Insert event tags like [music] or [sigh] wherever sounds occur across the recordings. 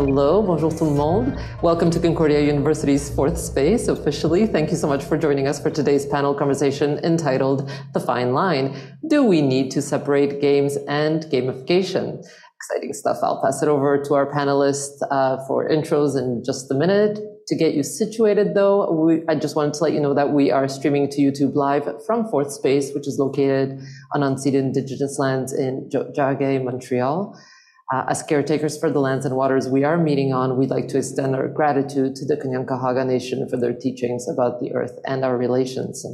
Hello, bonjour tout le monde. Welcome to Concordia University's fourth space officially. Thank you so much for joining us for today's panel conversation entitled The Fine Line Do We Need to Separate Games and Gamification? Exciting stuff. I'll pass it over to our panelists uh, for intros in just a minute. To get you situated, though, we, I just wanted to let you know that we are streaming to YouTube live from Fourth Space, which is located on unceded Indigenous lands in Tiohtià:ke, Montreal. Uh, as caretakers for the lands and waters we are meeting on, we'd like to extend our gratitude to the Kanien'kehá:ka Nation for their teachings about the earth and our relations.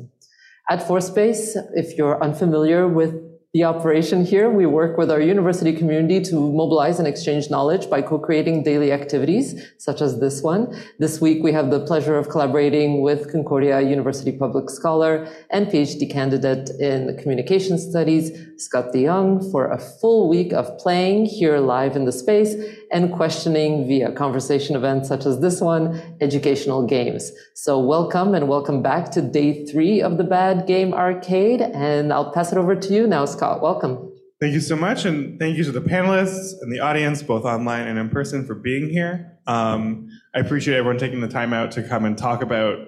At Fourth Space, if you're unfamiliar with the operation here, we work with our university community to mobilize and exchange knowledge by co-creating daily activities, such as this one. This week, we have the pleasure of collaborating with Concordia University Public Scholar and PhD candidate in communication studies, Scott DeJong, for a full week of playing here live in the space and questioning via conversation events such as this one, educational games. So welcome and welcome back to day three of the Bad Game Arcade. And I'll pass it over to you now, Scott. Welcome. Thank you so much. And thank you to the panelists and the audience, both online and in person, for being here. Um, I appreciate everyone taking the time out to come and talk about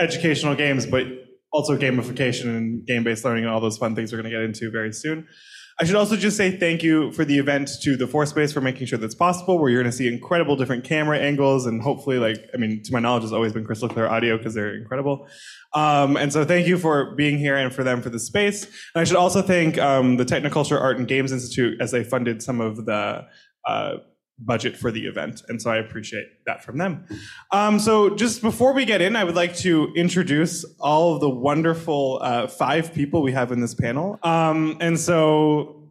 educational games, but also gamification and game-based learning and all those fun things we're going to get into very soon. I should also just say thank you for the event to the Fourth Space for making sure that's possible, where you're going to see incredible different camera angles and hopefully, like, I mean, to my knowledge, has always been crystal clear audio because they're incredible. Um, and so thank you for being here and for them for the space. And I should also thank um, the Technoculture Art and Games Institute as they funded some of the uh, budget for the event. And so I appreciate that from them. Um, so just before we get in, I would like to introduce all of the wonderful uh, five people we have in this panel. Um, and so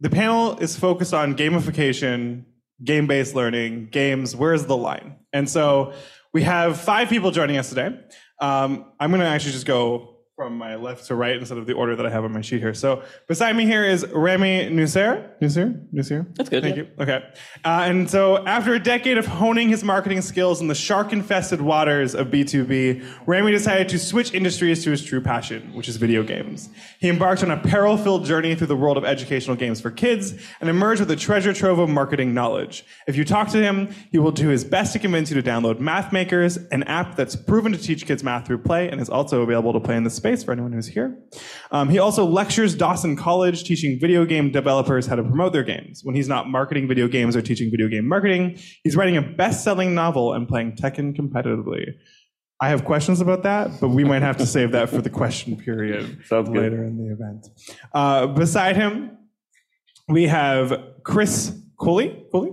the panel is focused on gamification, game-based learning, games, where's the line? And so we have five people joining us today. Um, I'm going to actually just go from my left to right instead of the order that I have on my sheet here. So beside me here is Remy Nusser. Nusser? Nusser? That's good. Thank yeah. you. Okay. Uh, and so after a decade of honing his marketing skills in the shark-infested waters of B2B, Remy decided to switch industries to his true passion, which is video games. He embarked on a peril-filled journey through the world of educational games for kids and emerged with a treasure trove of marketing knowledge. If you talk to him, he will do his best to convince you to download Math Makers, an app that's proven to teach kids math through play and is also available to play in the space for anyone who's here. Um, he also lectures Dawson College, teaching video game developers how to promote their games. When he's not marketing video games or teaching video game marketing, he's writing a best-selling novel and playing Tekken competitively. I have questions about that, but we might have to save that for the question period [laughs] Sounds later good. in the event. Uh, beside him, we have Chris Cooley. Cooley?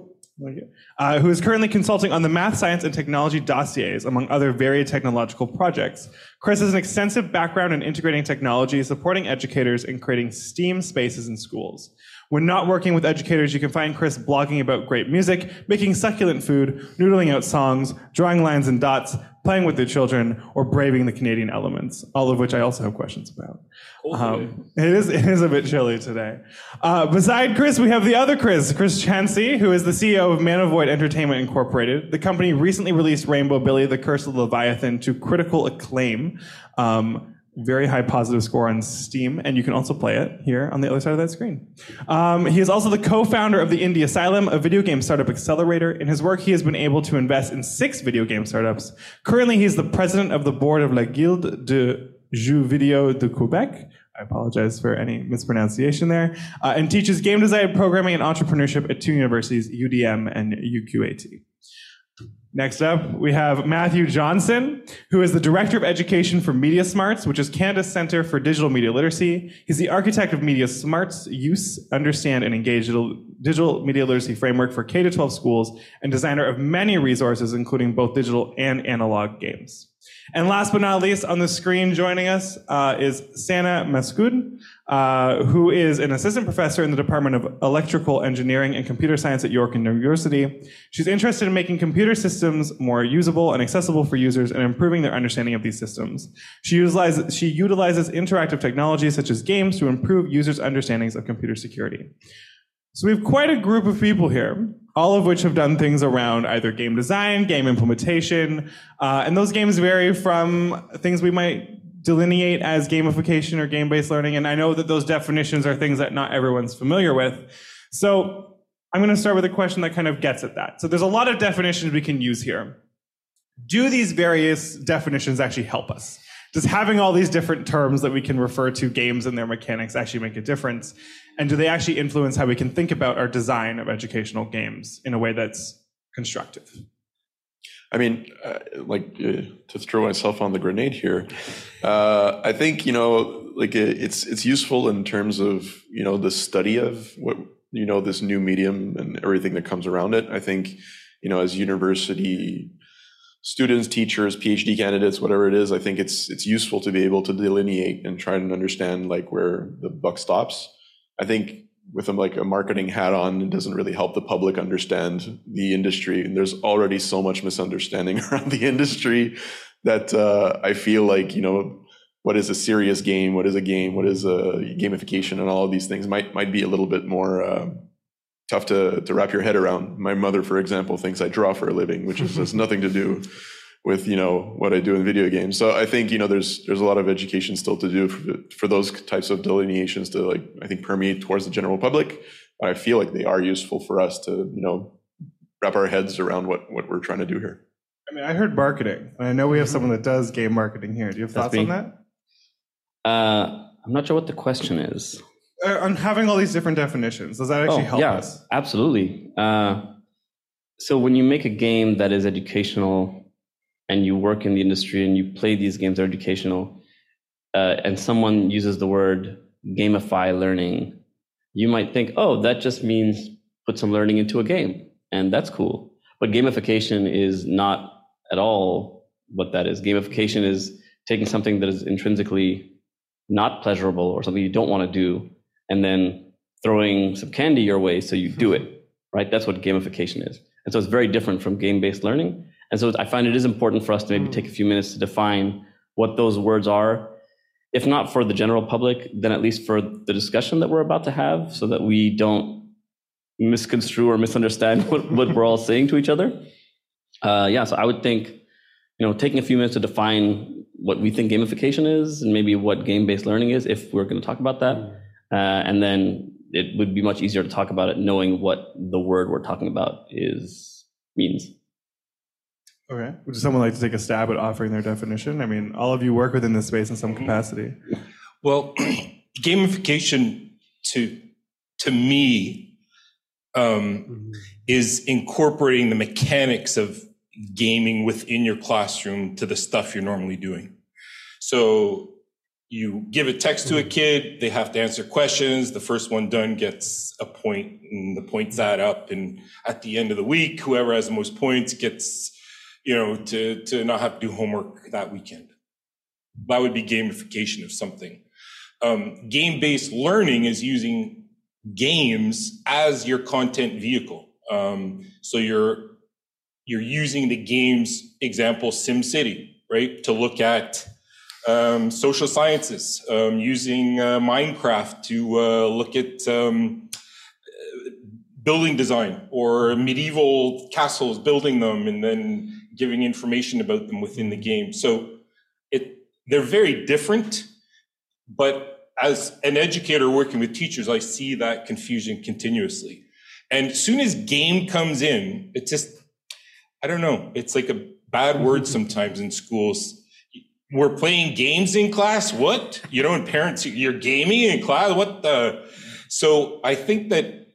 Uh, who is currently consulting on the math, science, and technology dossiers, among other varied technological projects. Chris has an extensive background in integrating technology, supporting educators, and creating STEAM spaces in schools. When not working with educators, you can find Chris blogging about great music, making succulent food, noodling out songs, drawing lines and dots, playing with the children, or braving the Canadian elements, all of which I also have questions about. Um, it, is, it is a bit chilly today. Uh, beside Chris, we have the other Chris, Chris Chancey, who is the CEO of ManaVoid Entertainment Incorporated. The company recently released Rainbow Billy, The Curse of Leviathan to critical acclaim. Um, very high positive score on Steam, and you can also play it here on the other side of that screen. Um, he is also the co-founder of the Indie Asylum, a video game startup accelerator. In his work, he has been able to invest in six video game startups. Currently, he is the president of the board of La Guilde de Jeux Vidéo de Quebec. I apologize for any mispronunciation there, uh, and teaches game design, programming, and entrepreneurship at two universities, UDM and UQAT. Next up, we have Matthew Johnson, who is the Director of Education for Media Smarts, which is Canada's Center for Digital Media Literacy. He's the architect of Media Smarts Use, Understand, and Engage Digital Media Literacy Framework for K 12 schools, and designer of many resources, including both digital and analog games. And last but not least, on the screen joining us uh, is Sana Maqsood, uh, who is an assistant professor in the Department of Electrical Engineering and Computer Science at York University. She's interested in making computer systems more usable and accessible for users and improving their understanding of these systems. She utilizes, she utilizes interactive technologies such as games to improve users' understandings of computer security. So we have quite a group of people here all of which have done things around either game design, game implementation, uh, and those games vary from things we might delineate as gamification or game-based learning. And I know that those definitions are things that not everyone's familiar with. So I'm going to start with a question that kind of gets at that. So there's a lot of definitions we can use here. Do these various definitions actually help us? Does having all these different terms that we can refer to games and their mechanics actually make a difference? And do they actually influence how we can think about our design of educational games in a way that's constructive? I mean, uh, like uh, to throw myself on the grenade here, uh, I think you know, like uh, it's it's useful in terms of you know the study of what you know this new medium and everything that comes around it. I think you know as university students, teachers, PhD candidates, whatever it is, I think it's it's useful to be able to delineate and try and understand like where the buck stops. I think with a, like a marketing hat on, it doesn't really help the public understand the industry. And there's already so much misunderstanding [laughs] around the industry that uh, I feel like you know what is a serious game, what is a game, what is a gamification, and all of these things might might be a little bit more. Uh, tough to, to wrap your head around. My mother, for example, thinks I draw for a living, which is, has [laughs] nothing to do with you know what I do in video games. So I think you know there's there's a lot of education still to do for, for those types of delineations to like I think permeate towards the general public. But I feel like they are useful for us to you know wrap our heads around what what we're trying to do here. I mean, I heard marketing, and I know we have someone that does game marketing here. Do you have That's thoughts me. on that? Uh, I'm not sure what the question is. Uh, on having all these different definitions, does that actually oh, help yeah, us? absolutely. Uh, so when you make a game that is educational and you work in the industry and you play these games that are educational, uh, and someone uses the word gamify learning, you might think, oh, that just means put some learning into a game. And that's cool. But gamification is not at all what that is. Gamification is taking something that is intrinsically not pleasurable or something you don't want to do and then throwing some candy your way so you do it, right? That's what gamification is. And so it's very different from game based learning. And so I find it is important for us to maybe take a few minutes to define what those words are. If not for the general public, then at least for the discussion that we're about to have so that we don't misconstrue or misunderstand [laughs] what, what we're all saying to each other. Uh, yeah, so I would think, you know, taking a few minutes to define what we think gamification is and maybe what game based learning is, if we're going to talk about that. Uh, and then it would be much easier to talk about it knowing what the word we're talking about is means. Okay. Would someone like to take a stab at offering their definition? I mean, all of you work within this space in some mm-hmm. capacity. Well, [clears throat] gamification to to me um, mm-hmm. is incorporating the mechanics of gaming within your classroom to the stuff you're normally doing. So you give a text to a mm-hmm. kid, they have to answer questions. The first one done gets a point, and the points add up. And at the end of the week, whoever has the most points gets, you know, to to not have to do homework that weekend. That would be gamification of something. Um, game-based learning is using games as your content vehicle. Um, so you're you're using the game's example, SimCity, right, to look at um, social sciences, um, using uh, Minecraft to uh, look at um, building design or medieval castles, building them, and then giving information about them within the game. So it they're very different, but as an educator working with teachers, I see that confusion continuously. And as soon as game comes in, it just I don't know. It's like a bad word [laughs] sometimes in schools we're playing games in class. What? You know, and parents, you're gaming in class. What the? So I think that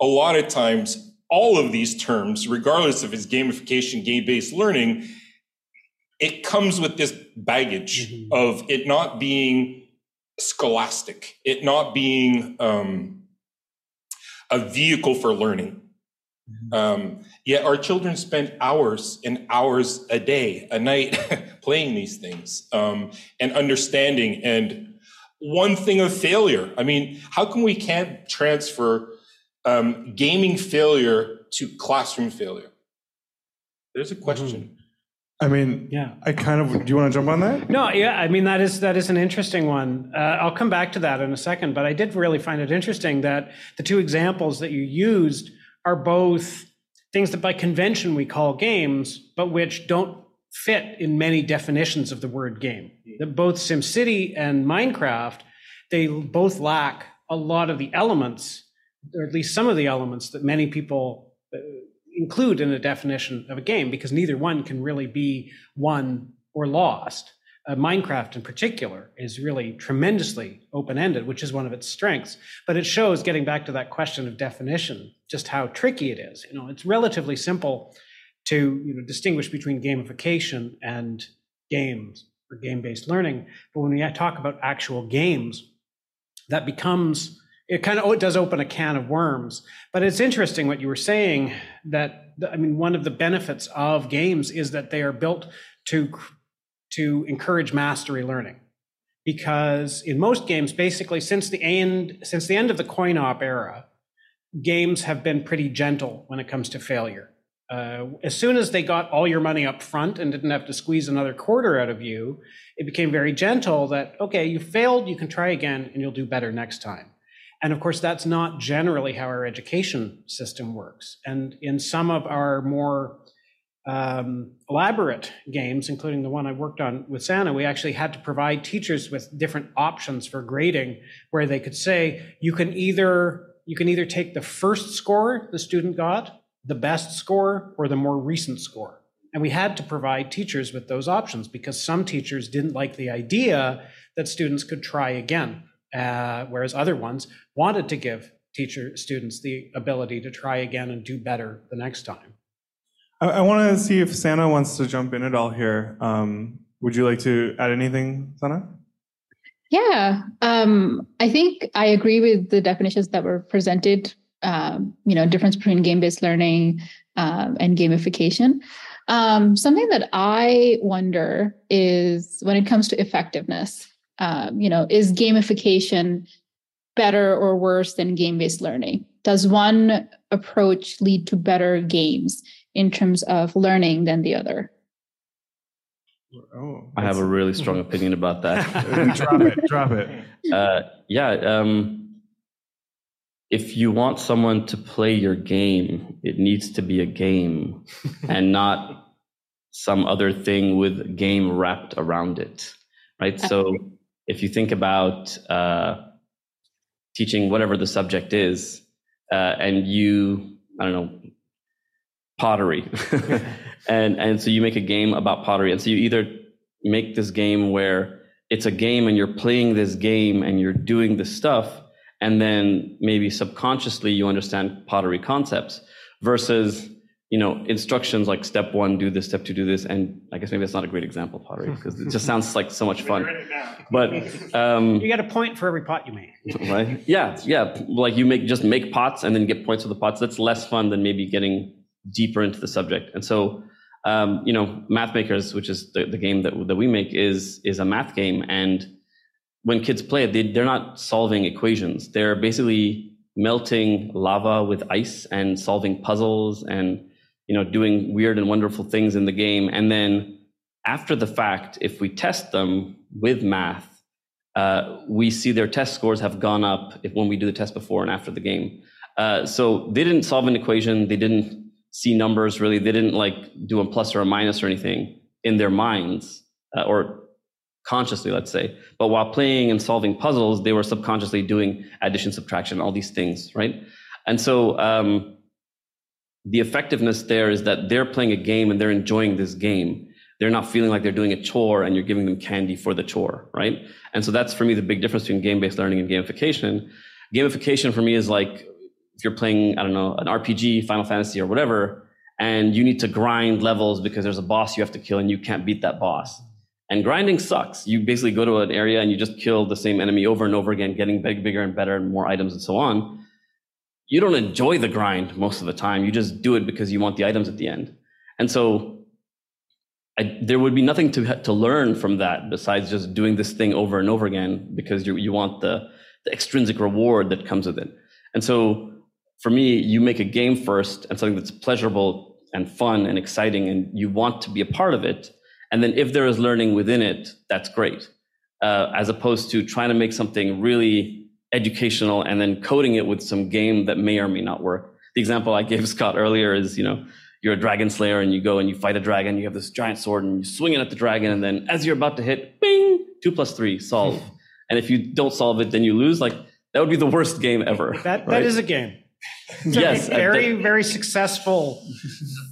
a lot of times, all of these terms, regardless of it's gamification, game based learning, it comes with this baggage mm-hmm. of it not being scholastic, it not being um, a vehicle for learning. Mm-hmm. Um, yet our children spend hours and hours a day, a night [laughs] playing these things um, and understanding. And one thing of failure. I mean, how come we can't transfer um, gaming failure to classroom failure? There's a question. I mean, Yeah. I kind of. Do you want to jump on that? No, yeah, I mean that is that is an interesting one. Uh, I'll come back to that in a second, but I did really find it interesting that the two examples that you used are both things that by convention we call games, but which don't fit in many definitions of the word game. That both SimCity and Minecraft, they both lack a lot of the elements or at least some of the elements that many people uh, include in a definition of a game, because neither one can really be won or lost. Uh, Minecraft, in particular, is really tremendously open ended, which is one of its strengths. But it shows, getting back to that question of definition, just how tricky it is. You know, it's relatively simple to you know, distinguish between gamification and games or game based learning. But when we talk about actual games, that becomes it kind of oh, it does open a can of worms. But it's interesting what you were saying that I mean one of the benefits of games is that they are built to to encourage mastery learning. Because in most games, basically since the end since the end of the coin op era, games have been pretty gentle when it comes to failure. Uh, as soon as they got all your money up front and didn't have to squeeze another quarter out of you, it became very gentle that, okay, you failed, you can try again and you'll do better next time. And of course, that's not generally how our education system works. And in some of our more um, elaborate games, including the one I worked on with Sana, we actually had to provide teachers with different options for grading where they could say, you can either you can either take the first score the student got the best score or the more recent score. And we had to provide teachers with those options because some teachers didn't like the idea that students could try again, uh, whereas other ones wanted to give teacher students the ability to try again and do better the next time. I, I want to see if Sana wants to jump in at all here. Um, would you like to add anything, Sana? Yeah, um, I think I agree with the definitions that were presented um, you know difference between game-based learning um, and gamification um, something that i wonder is when it comes to effectiveness um, you know is gamification better or worse than game-based learning does one approach lead to better games in terms of learning than the other Oh, I have a really strong opinion about that. [laughs] drop it, drop it. Uh, yeah, um, if you want someone to play your game, it needs to be a game [laughs] and not some other thing with game wrapped around it, right? So if you think about uh, teaching whatever the subject is, uh, and you, I don't know, pottery, [laughs] and and so you make a game about pottery, and so you either make this game where it's a game and you're playing this game and you're doing this stuff and then maybe subconsciously you understand pottery concepts versus you know instructions like step one do this step two do this. And i guess maybe that's not a great example of pottery [laughs] because it just sounds like so much fun. But um, you get a point for every pot you make. [laughs] Right? Yeah yeah. Like you make just make pots and then get points for the pots. That's less fun than maybe getting deeper into the subject. And so um, you know math makers which is the, the game that, that we make is is a math game. And when kids play it, they, they're not solving equations. They're basically melting lava with ice and solving puzzles and you know doing weird and wonderful things in the game. And then after the fact, if we test them with math, uh, we see their test scores have gone up if, when we do the test before and after the game. Uh, so they didn't solve an equation. They didn't see numbers really. They didn't like do a plus or a minus or anything in their minds uh, or consciously, let's say. But while playing and solving puzzles, they were subconsciously doing addition, subtraction, all these things, right? And so um, the effectiveness there is that they're playing a game and they're enjoying this game. They're not feeling like they're doing a chore and you're giving them candy for the chore, right? And so that's for me the big difference between game based learning and gamification. Gamification for me is like if you're playing, I don't know, an RPG, Final Fantasy, or whatever, and you need to grind levels because there's a boss you have to kill and you can't beat that boss and grinding sucks. You basically go to an area and you just kill the same enemy over and over again, getting big, bigger and better and more items and so on. You don't enjoy the grind most of the time. You just do it because you want the items at the end. And so I, there would be nothing to, to learn from that besides just doing this thing over and over again because you, you want the, the extrinsic reward that comes with it. And so for me, you make a game first and something that's pleasurable and fun and exciting and you want to be a part of it and then if there is learning within it, that's great. Uh, as opposed to trying to make something really educational and then coding it with some game that may or may not work. The example I gave [laughs] Scott earlier is, you know, you're a dragon slayer and you go and you fight a dragon, you have this giant sword and you swing it at the dragon, and then as you're about to hit, bing, two plus three, solve. and if you don't solve it, then you lose. Like That would be the worst game ever. That right? that is a game. [laughs] It's Yes, I very bet. very successful,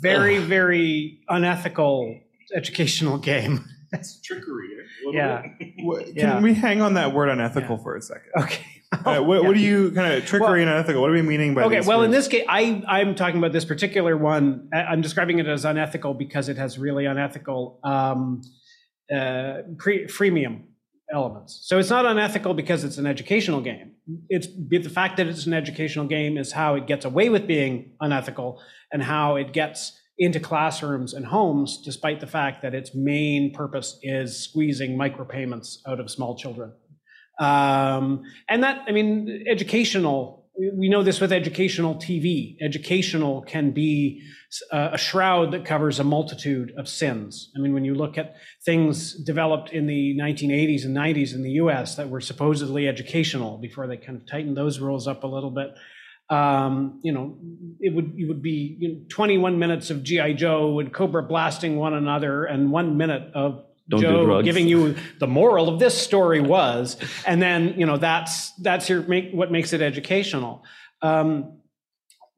very very unethical educational game. That's trickery. eh? Yeah. What- Can Yeah. we hang on that word unethical for a second? Okay. [laughs] Uh, what, what do you kind of trickery and unethical? What are we meaning by Okay, well, in this case, I, I'm talking about this particular one. I'm describing it as unethical because it has really unethical um, uh, pre- freemium elements. So it's not unethical because it's an educational game. It's the fact that it's an educational game is how it gets away with being unethical and how it gets into classrooms and homes, despite the fact that its main purpose is squeezing micropayments out of small children. Um, and that, I mean, educational, we- know this with educational TV. Educational can be a shroud that covers a multitude of sins. I mean, when you look at things developed in the 1980s and 90s in the US that were supposedly educational before they kind of tightened those rules up a little bit. Um, you know, it would it would be you know, 21 minutes of GI Joe and Cobra blasting one another, and one minute of Don't do Joe drugs. giving you the moral of this story was, and then you know that's that's your make what makes it educational. Um,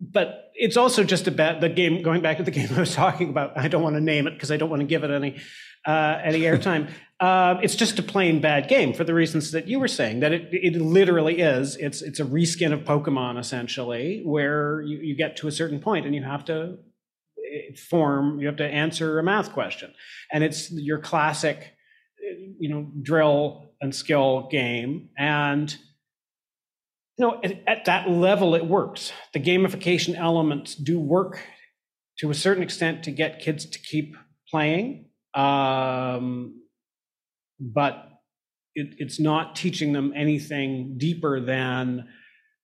but it's also just about the game. Going back to the [laughs] game I was talking about, I don't want to name it because I don't want to give it any uh, any airtime. [laughs] Uh, it's just a plain bad game for the reasons that you were saying. That it it literally is. It's it's a reskin of Pokemon essentially, where you, you get to a certain point and you have to form. You have to answer a math question, and it's your classic, you know, drill and skill game and you know, at, at that level, it works. The gamification elements do work to a certain extent to get kids to keep playing, um, but it, it's not teaching them anything deeper than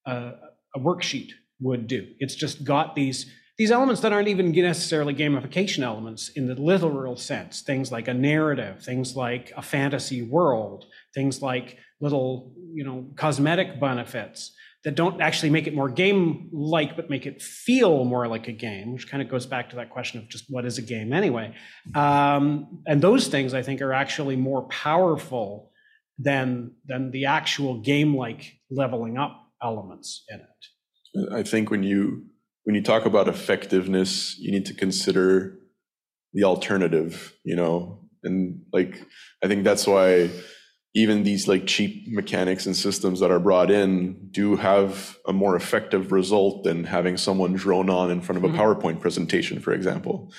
a, a worksheet would do. It's just got these these elements that aren't even necessarily gamification elements in the literal sense. Things like a narrative, things like a fantasy world, things like little, you know, cosmetic benefits that don't actually make it more game like, but make it feel more like a game, which kind of goes back to that question of just what is a game anyway. Um, and those things I think are actually more powerful than, than the actual game like leveling up elements in it. I think when you when you talk about effectiveness, you need to consider the alternative, you know, and like I think that's why even these like cheap mechanics and systems that are brought in do have a more effective result than having someone drone on in front of a Mhm. PowerPoint presentation, for example.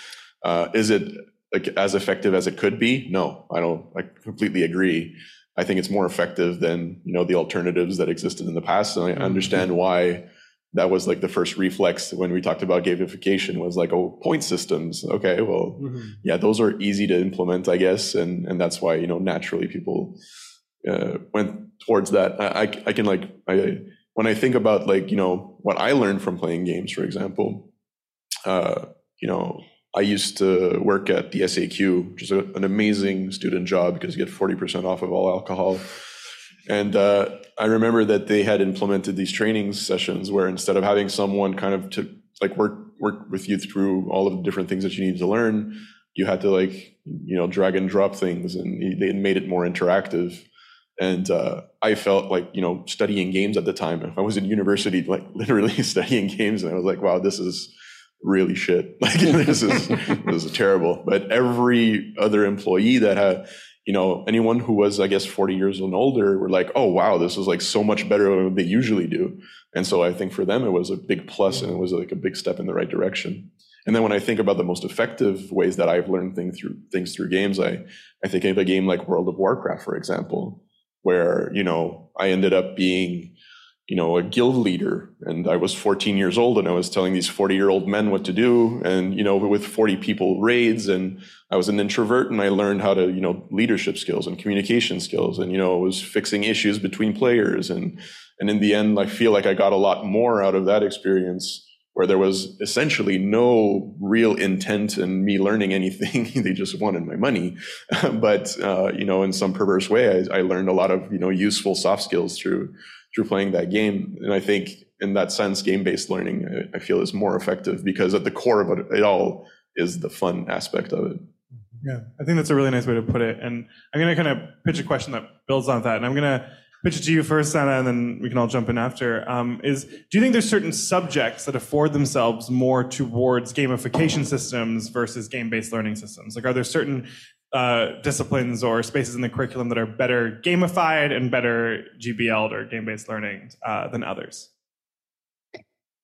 Uh, is it like as effective as it could be? No, I don't. I completely agree. I think it's more effective than you know the alternatives that existed in the past, and I understand why that was like the first reflex when we talked about gamification was like oh point systems. Okay well yeah those are easy to implement i guess and and that's why you know naturally people uh, went towards that. I, I i can like i when i think about like you know what i learned from playing games for example uh you know i used to work at the saq which is a, an amazing student job because you get 40% off of all alcohol and uh, I remember that they had implemented these training sessions where instead of having someone kind of to like work work with you through all of the different things that you need to learn, you had to like you know drag and drop things, and they made it more interactive. And uh, I felt like you know studying games at the time. If I was in university, like [laughs] literally studying games, and I was like, wow, this is really shit. [laughs] Like this is this is terrible. But every other employee that had you know, anyone who was, I guess, 40 years and older were like, oh, wow, this is like so much better than they usually do. And so I think for them, it was a big plus and it was like a big step in the right direction. And then when I think about the most effective ways that I've learned things through things through games, I, I think of a game like World of Warcraft, for example, where, you know, I ended up being, you know, a guild leader and I was 14 years old and I was telling these 40 year old men what to do. And, you know, with 40 people raids and I was an introvert and I learned how to, you know, leadership skills and communication skills and, you know, was fixing issues between players. And, and in the end, I feel like I got a lot more out of that experience where there was essentially no real intent in me learning anything. [laughs] they just wanted my money. [laughs] but, uh, you know, in some perverse way, I, I learned a lot of, you know, useful soft skills through, through playing that game. And I think in that sense, game-based learning, I, I feel is more effective because at the core of it, it all is the fun aspect of it. Yeah, I think that's a really nice way to put it. And I'm going to kind of pitch a question that builds on that. And I'm going to pitch it to you first, Sana, and then we can all jump in after. Um, is do you think there's certain subjects that afford themselves more towards gamification systems versus game-based learning systems? Like, are there certain uh, disciplines or spaces in the curriculum that are better gamified and better GBL'd or game-based learning uh, than others?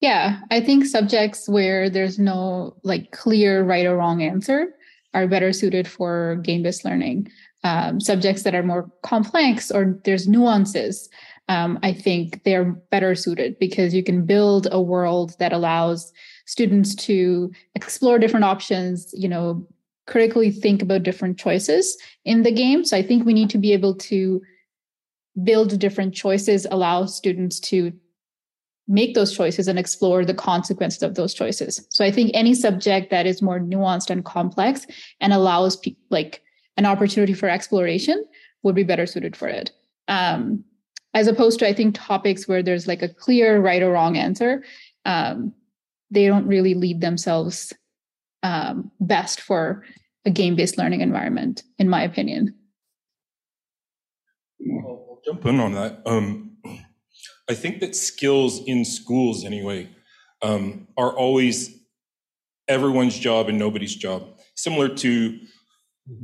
Yeah, I think subjects where there's no like clear right or wrong answer are better suited for game-based learning um, subjects that are more complex or there's nuances, um, I think they're better suited because you can build a world that allows students to explore different options, you know, critically think about different choices in the game. So I think we need to be able to build different choices, allow students to make those choices and explore the consequences of those choices. So I think any subject that is more nuanced and complex and allows people like an opportunity for exploration would be better suited for it. Um, as opposed to, I think, topics where there's like a clear right or wrong answer, um, they don't really lead themselves um, best for a game based learning environment, in my opinion. I'll jump in on that. Um, I think that skills in schools, anyway, um, are always everyone's job and nobody's job. Similar to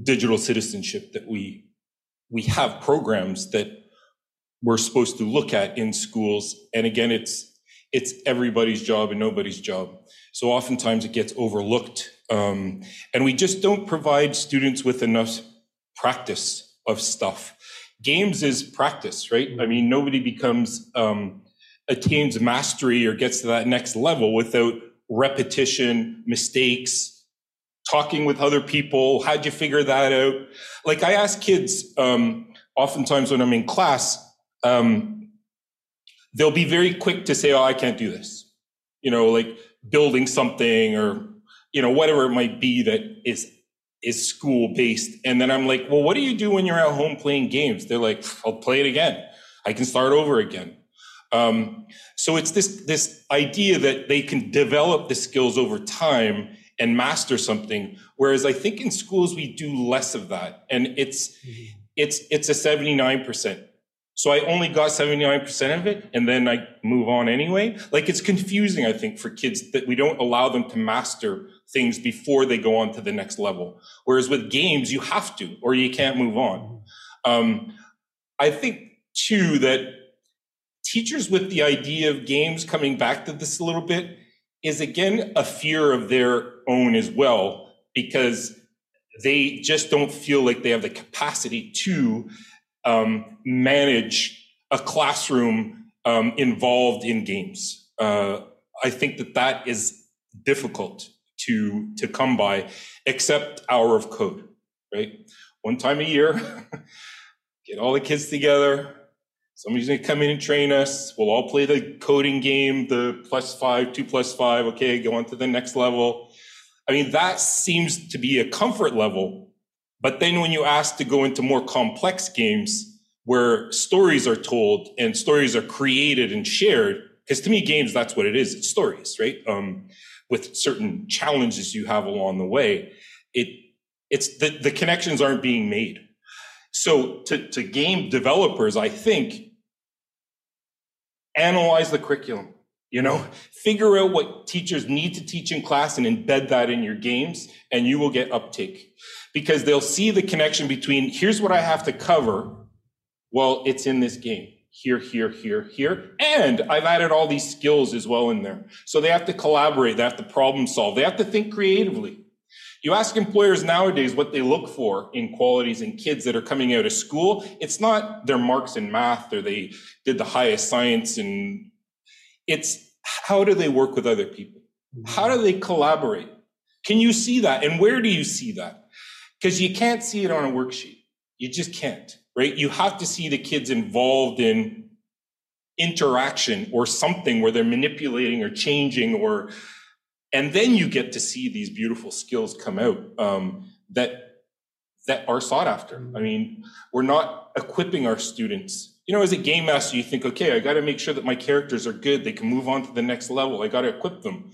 digital citizenship that we we have programs that we're supposed to look at in schools and again it's it's everybody's job and nobody's job so oftentimes it gets overlooked um, and we just don't provide students with enough practice of stuff games is practice right i mean nobody becomes um, attains mastery or gets to that next level without repetition mistakes talking with other people? How'd you figure that out? Like I ask kids, um, oftentimes when I'm in class, um, they'll be very quick to say, Oh, I can't do this. You know, like building something or, you know, whatever it might be that is, is school based. And then I'm like, well, what do you do when you're at home playing games? They're like, I'll play it again. I can start over again. Um, so it's this, this idea that they can develop the skills over time and master something. Whereas I think in schools we do less of that, and it's mm-hmm. it's it's a seventy nine percent. So I only got seventy nine percent of it, and then I move on anyway. Like it's confusing, I think, for kids that we don't allow them to master things before they go on to the next level. Whereas with games, you have to, or you can't move on. Um, I think too that teachers with the idea of games coming back to this a little bit is again a fear of their own as well, because they just don't feel like they have the capacity to um, manage a classroom um, involved in games. Uh, I think that that is difficult to to come by, except hour of code, right? One time a year, [laughs] get all the kids together, somebody's to come in and train us. We'll all play the coding game, the plus five, two plus five. Okay, go on to the next level. I mean, that seems to be a comfort level. But then when you ask to go into more complex games where stories are told and stories are created and shared, because to me, games, that's what it is. It's stories, right? Um, with certain challenges you have along the way. It, it's the, the connections aren't being made. So to, to game developers, I think analyze the curriculum you know figure out what teachers need to teach in class and embed that in your games and you will get uptake because they'll see the connection between here's what i have to cover well it's in this game here here here here and i've added all these skills as well in there so they have to collaborate they have to problem solve they have to think creatively you ask employers nowadays what they look for in qualities in kids that are coming out of school. It's not their marks in math or they did the highest science and it's how do they work with other people? How do they collaborate? Can you see that? And where do you see that? Because you can't see it on a worksheet. You just can't, right? You have to see the kids involved in interaction or something where they're manipulating or changing or and then you get to see these beautiful skills come out um, that that are sought after. I mean, we're not equipping our students. You know, as a game master, you think, okay, I got to make sure that my characters are good. They can move on to the next level. I got to equip them.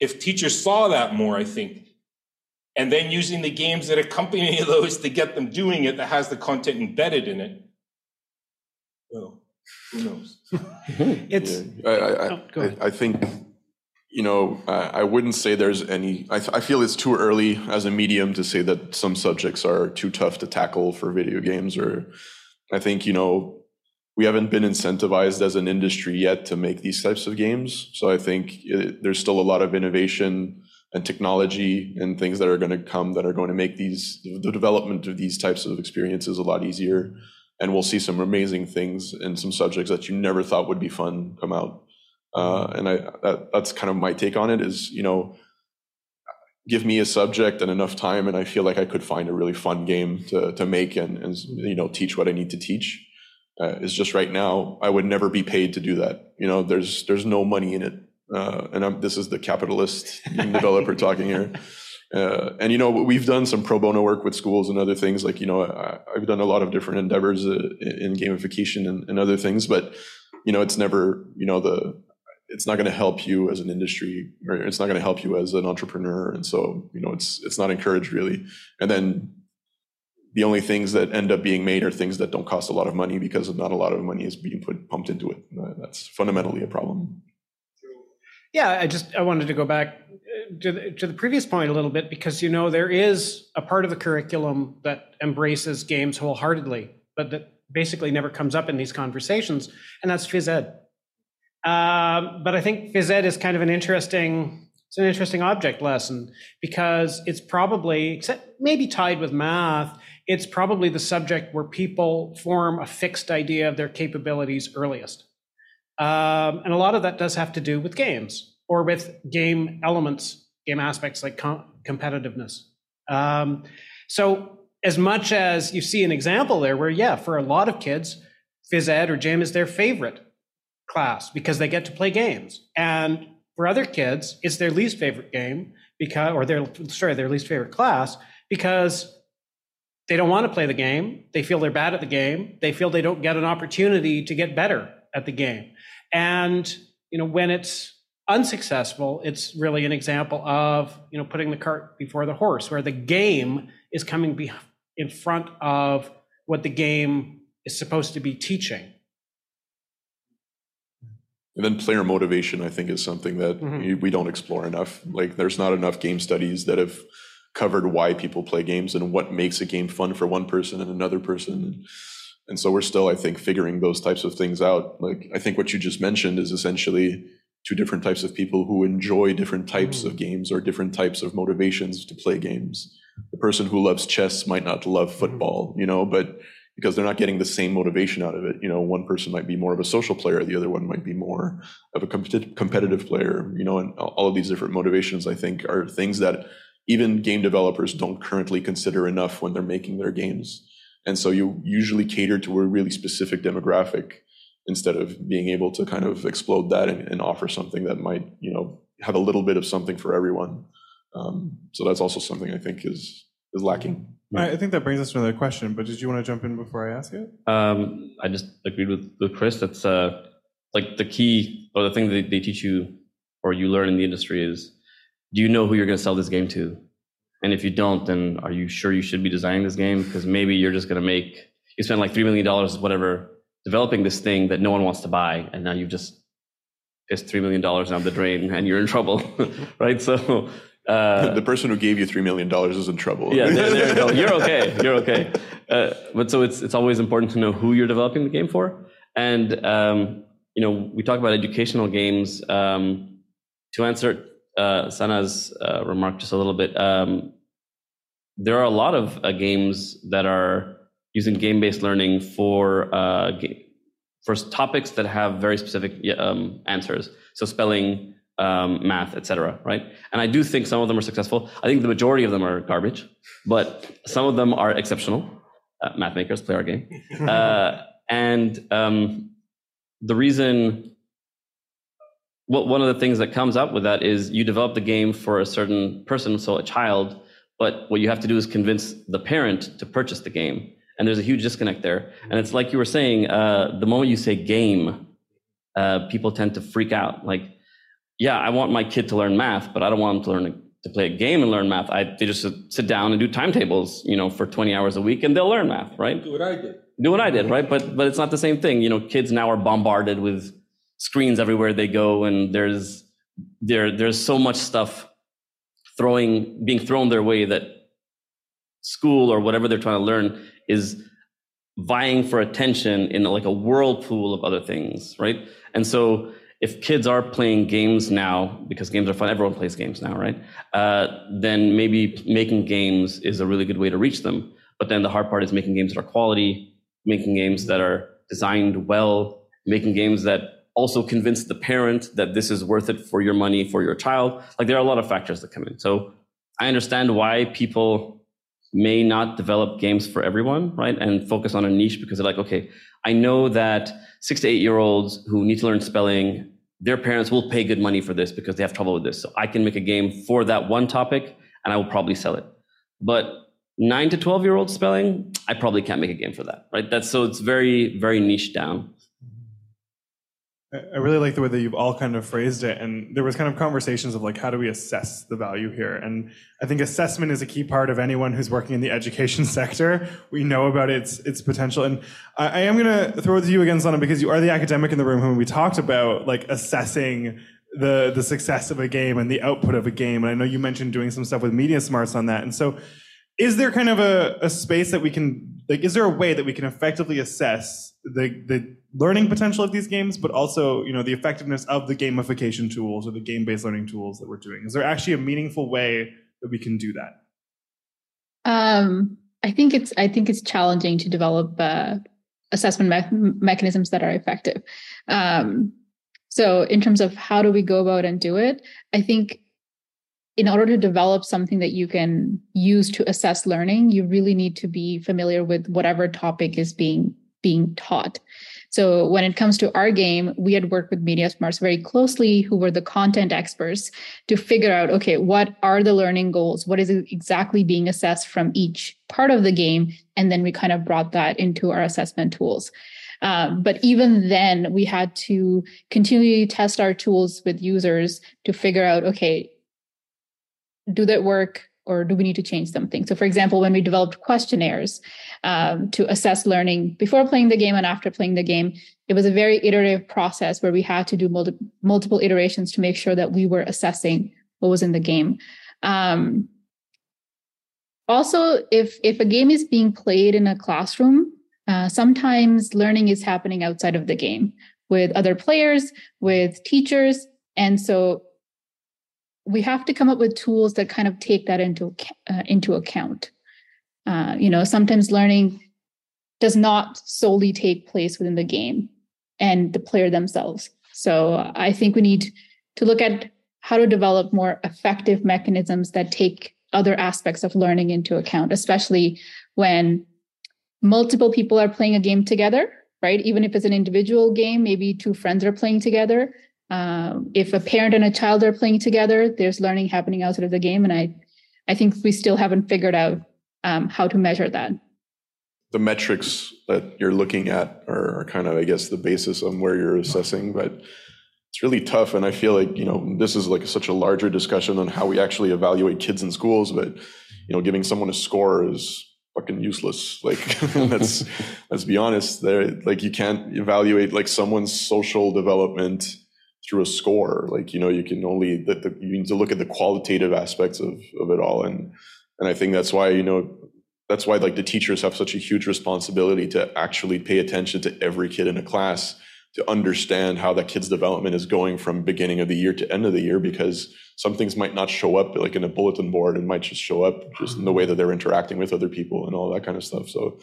If teachers saw that more, I think, and then using the games that accompany [laughs] those to get them doing it that has the content embedded in it, Well, who knows? [laughs] It's I, I, Oh, I. I think, you know, I, I wouldn't say there's any, I, I feel it's too early as a medium to say that some subjects are too tough to tackle for video games, or I think, you know, we haven't been incentivized as an industry yet to make these types of games. So I think it, there's still a lot of innovation and technology and things that are going to come that are going to make these, the development of these types of experiences a lot easier. And we'll see some amazing things and some subjects that you never thought would be fun come out. Uh, and I, that, that's kind of my take on it is, you know, give me a subject and enough time and I feel like I could find a really fun game to, to make and, and, you know, teach what I need to teach. Uh, it's just right now, I would never be paid to do that. You know, there's, there's no money in it. Uh, and I'm, this is the capitalist developer talking here. [laughs] Uh, and you know we've done some pro bono work with schools and other things like you know I, I've done a lot of different endeavors uh, in gamification and, and other things but you know it's never you know the it's not going to help you as an industry or it's not going to help you as an entrepreneur. And so you know it's it's not encouraged really. And then the only things that end up being made are things that don't cost a lot of money because not a lot of money is being put pumped into it. Uh, that's fundamentally a problem Yeah, I just I wanted to go back uh, to the, to the previous point a little bit because you know there is a part of the curriculum that embraces games wholeheartedly, but that basically never comes up in these conversations, and that's phys ed. Um, but I think phys ed is kind of an interesting it's an interesting object lesson because it's probably except maybe tied with math. It's probably the subject where people form a fixed idea of their capabilities earliest. Um, and a lot of that does have to do with games or with game elements, game aspects like com- competitiveness. Um, so, as much as you see an example there where, yeah, for a lot of kids, phys ed or gym is their favorite class because they get to play games. And for other kids, it's their least favorite game because, or their, sorry, their least favorite class because they don't want to play the game. They feel they're bad at the game. They feel they don't get an opportunity to get better at the game. And you know, when it's unsuccessful, it's really an example of you know putting the cart before the horse, where the game is coming be- in front of what the game is supposed to be teaching. And then player motivation, I think, is something that Mhm. we don't explore enough. Like, there's not enough game studies that have covered why people play games and what makes a game fun for one person and another person. And so we're still, I think, figuring those types of things out. Like, I think what you just mentioned is essentially two different types of people who enjoy different types of mm-hmm. games or different types of motivations to play games. The person who loves chess might not love mm-hmm. football, you know, but because they're not getting the same motivation out of it. You know, one person might be more of a social player, the other one might be more of a competi- competitive player, you know, and all of these different motivations, I think, are things that even game developers don't currently consider enough when they're making their games. And so you usually cater to a really specific demographic instead of being able to kind of explode that and, and offer something that might, you know, have a little bit of something for everyone. Um, so that's also something I think is is lacking. I I think that brings us to another question, but did you want to jump in before I ask it? Um, I just agreed with, with Chris. That's uh, like the key or the thing that they teach you or you learn in the industry is do you know who you're going to sell this game to? And if you don't, then are you sure you should be designing this game? Because maybe you're just going to make, you spend like $3 million, whatever, developing this thing that no one wants to buy. And now you've just pissed $3 million down the drain [laughs] and you're in trouble, [laughs] right? So, uh, the person who gave you three million dollars is in trouble. yeah, there, there, no, [laughs] you're okay. You're okay. Uh, but so it's it's always important to know who you're developing the game for. And um, you know, we talk about educational games. Um, to answer uh, Sana's uh, remark just a little bit, um, there are a lot of uh, games that are using game-based learning for uh, ga- for topics that have very specific um, answers. So spelling, um, math, etc. Right? And I do think some of them are successful. I think the majority of them are garbage, but some of them are exceptional. Uh, math makers play our game, [laughs] uh, and um, the reason. Well, one of the things that comes up with that is you develop the game for a certain person, so a child, but what you have to do is convince the parent to purchase the game. And there's a huge disconnect there. And it's like you were saying, uh, the moment you say game, uh, people tend to freak out. Like, yeah, I want my kid to learn math, but I don't want them to learn to play a game and learn math. I, they just sit down and do timetables, you know, for 20 hours a week and they'll learn math, right? Do what I did. Do what I did, right? But, but it's not the same thing. You know, kids now are bombarded with screens everywhere they go and there's, there, there's so much stuff throwing, being thrown their way that school or whatever they're trying to learn is vying for attention in like a whirlpool of other things, right? And so if kids are playing games now, because games are fun, everyone plays games now, right? Uh, then maybe making games is a really good way to reach them. But then the hard part is making games that are quality, making games that are designed well, making games that also convince the parent that this is worth it for your money, for your child. Like there are a lot of factors that come in. So I understand why people may not develop games for everyone, right? And focus on a niche because they're like, okay, I know that six to eight year olds who need to learn spelling, their parents will pay good money for this because they have trouble with this. So I can make a game for that one topic and I will probably sell it. But nine to 12 year old spelling, I probably can't make a game for that, right? That's so it's very, very niche down. I really like the way that you've all kind of phrased it. And there was kind of conversations of like, how do we assess the value here? And I think assessment is a key part of anyone who's working in the education [laughs] sector. We know about its, its potential. And I, I am going to throw it to you again, Sana, because you are the academic in the room whom we talked about like assessing the, the success of a game and the output of a game. And I know you mentioned doing some stuff with MediaSmarts on that. And so is there kind of a, a space that we can, like, is there a way that we can effectively assess the, the learning potential of these games, but also you know the effectiveness of the gamification tools or the game-based learning tools that we're doing. Is there actually a meaningful way that we can do that? Um, I think it's I think it's challenging to develop uh, assessment me- mechanisms that are effective. Um, so in terms of how do we go about and do it, I think in order to develop something that you can use to assess learning, you really need to be familiar with whatever topic is being being taught. So when it comes to our game, we had worked with MediaSmarts very closely, who were the content experts, to figure out, okay, what are the learning goals? What is exactly being assessed from each part of the game? And then we kind of brought that into our assessment tools. Um, but even then, we had to continually test our tools with users to figure out, okay, do that work? or do we need to change something? So, for example, when we developed questionnaires um, to assess learning before playing the game and after playing the game, it was a very iterative process where we had to do multi- multiple iterations to make sure that we were assessing what was in the game. Um, also, if if a game is being played in a classroom, uh, sometimes learning is happening outside of the game with other players, with teachers, and so we have to come up with tools that kind of take that into uh, into account. Uh, you know, sometimes learning does not solely take place within the game and the player themselves. So I think we need to look at how to develop more effective mechanisms that take other aspects of learning into account, especially when multiple people are playing a game together, right? Even if it's an individual game, maybe two friends are playing together um, if a parent and a child are playing together, there's learning happening outside of the game, and I, I think we still haven't figured out um, how to measure that. The metrics that you're looking at are, kind of, I guess, the basis on where you're assessing, but it's really tough. And I feel like you know this is like such a larger discussion on how we actually evaluate kids in schools, but you know, giving someone a score is fucking useless. Like [laughs] let's let's be honest. There, like you can't evaluate like someone's social development through a score. Like you know, you can only the, the, you need to look at the qualitative aspects of of it all, and and I think that's why you know that's why like the teachers have such a huge responsibility to actually pay attention to every kid in a class to understand how that kid's development is going from beginning of the year to end of the year because some things might not show up like in a bulletin board and might just show up just in the way that they're interacting with other people and all that kind of stuff so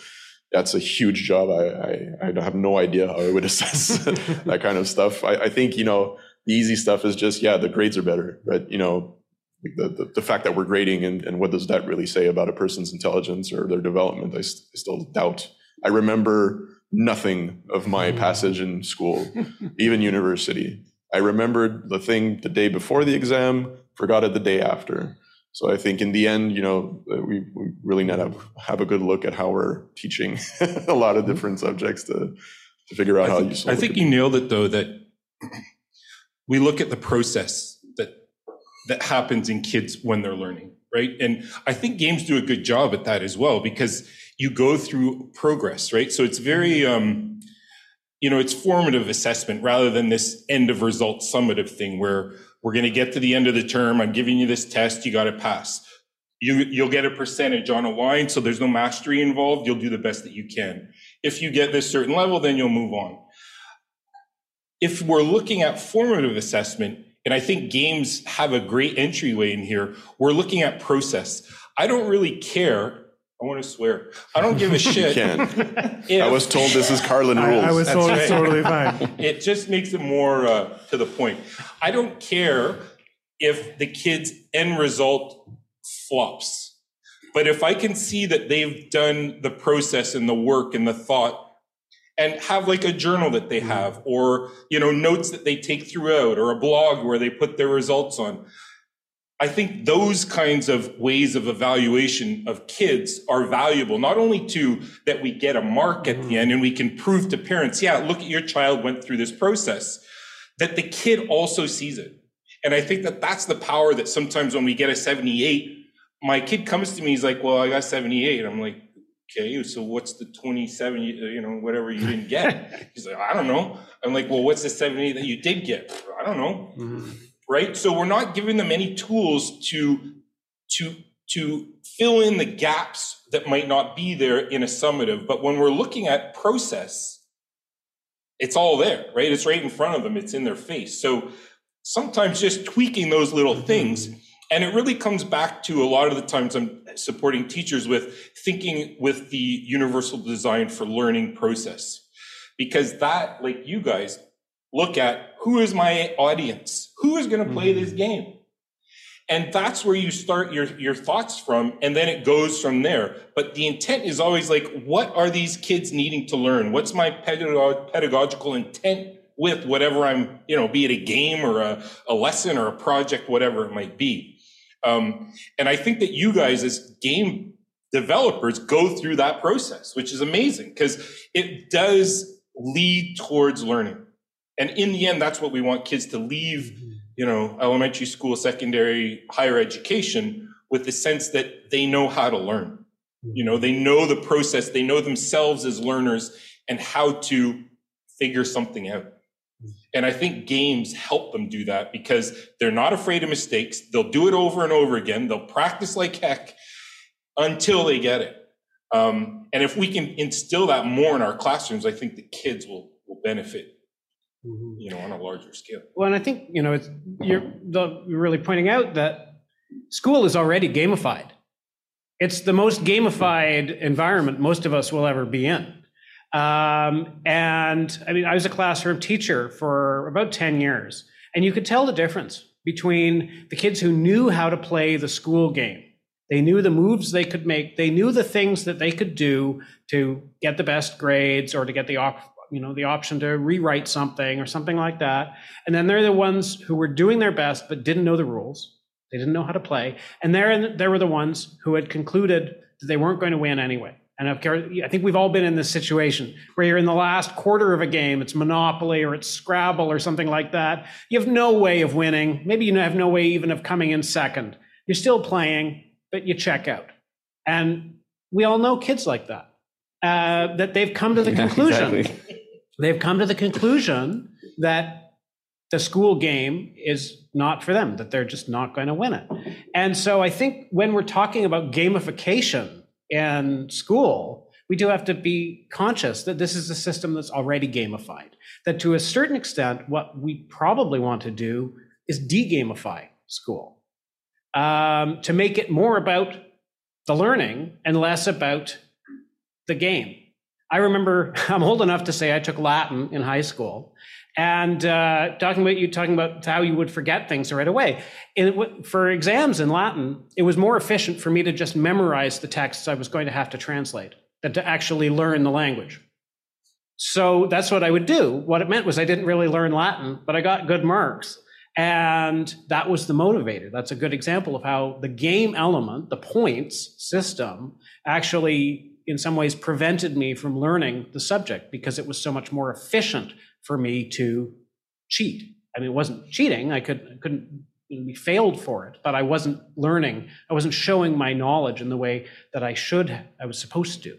that's a huge job. I, I, I have no idea how I would [laughs] assess that kind of stuff. I, I, think, you know, the easy stuff is just, yeah, the grades are better, but, you know, the, the, the fact that we're grading and, and what does that really say about a person's intelligence or their development, I, st- I still doubt. I remember nothing of my hmm. passage in school, [laughs] even university. I remembered the thing the day before the exam, forgot it the day after. So I think in the end, you know, uh, we, we really need to have, have a good look at how we're teaching [laughs] a lot of different subjects to to figure out I how think. I think you nailed it though. That we look at the process that that happens in kids when they're learning, right? And I think games do a good job at that as well because you go through progress, right? So it's very, um, you know, it's formative assessment rather than this end of result summative thing where we're going to get to the end of the term. I'm giving you this test. You got to pass. You, you'll get a percentage on a line. So there's no mastery involved. You'll do the best that you can. If you get this certain level, then you'll move on. If we're looking at formative assessment, and I think games have a great entryway in here, we're looking at process. I don't really care I want to swear. I don't give a [laughs] shit. [laughs] I was told this is Carlin rules. I, I was told right. it's totally fine. [laughs] It just makes it more uh, to the point. I don't care if the kid's end result flops, but if I can see that they've done the process and the work and the thought and have like a journal that they have or you know notes that they take throughout or a blog where they put their results on I think those kinds of ways of evaluation of kids are valuable, not only to that we get a mark at the end and we can prove to parents, yeah, look at your child went through this process, that the kid also sees it. And I think that that's the power that sometimes when we get a 78, my kid comes to me, he's like, well, I got 78. I'm like, okay, so what's the 27, you know, whatever you didn't get? [laughs] He's like, I don't know. I'm like, well, what's the 78 that you did get? I don't know. Mm-hmm right? So we're not giving them any tools to to to fill in the gaps that might not be there in a summative. But when we're looking at process, it's all there, right? It's right in front of them. It's in their face. So sometimes just tweaking those little mm-hmm. things. And it really comes back to a lot of the times I'm supporting teachers with thinking with the universal design for learning process. Because that, like you guys, look at who is my audience? Who is going to play mm-hmm. this game? And that's where you start your, your thoughts from, and then it goes from there. But the intent is always like, what are these kids needing to learn? What's my pedagog- pedagogical intent with whatever I'm, you know, be it a game or a, a lesson or a project, whatever it might be. Um, and I think that you guys as game developers go through that process, which is amazing because it does lead towards learning. And in the end, that's what we want kids to leave, mm-hmm. You know, elementary school, secondary, higher education with the sense that they know how to learn. Mm-hmm. You know, they know the process, they know themselves as learners and how to figure something out. Mm-hmm. And I think games help them do that because they're not afraid of mistakes. They'll do it over and over again. They'll practice like heck until they get it. Um, and if we can instill that more in our classrooms, I think the kids will, will benefit mm-hmm. you know, on a larger scale. Well, and I think you know, it's you're, the, you're really pointing out that school is already gamified. It's the most gamified environment most of us will ever be in. Um, and I mean, I was a classroom teacher for about 10 years, and you could tell the difference between the kids who knew how to play the school game. They knew the moves they could make. They knew the things that they could do to get the best grades or to get the op- you know the option to rewrite something or something like that. And then they're the ones who were doing their best but didn't know the rules. They didn't know how to play. And there there were the ones who had concluded that they weren't going to win anyway. And i think we've all been in this situation where you're in the last quarter of a game it's monopoly or it's scrabble or something like that. You have no way of winning. Maybe you have no way even of coming in second. You're still playing but you check out. And we all know kids like that uh, that they've come to the [laughs] conclusion exactly they've come to the conclusion that the school game is not for them, that they're just not going to win it. And so I think when we're talking about gamification in school, we do have to be conscious that this is a system that's already gamified. That to a certain extent, what we probably want to do is de-gamify school um, to make it more about the learning and less about the game. I remember [laughs] I'm old enough to say I took Latin in high school, and uh, talking about you talking about how you would forget things right away. And for exams in Latin, it was more efficient for me to just memorize the texts I was going to have to translate than to actually learn the language. So that's what I would do. What it meant was I didn't really learn Latin, but I got good marks. And that was the motivator. That's a good example of how the game element, the points system, actually in some ways prevented me from learning the subject because it was so much more efficient for me to cheat. I mean, it wasn't cheating. I could I couldn't we failed for it, but I wasn't learning. I wasn't showing my knowledge in the way that I should, I was supposed to.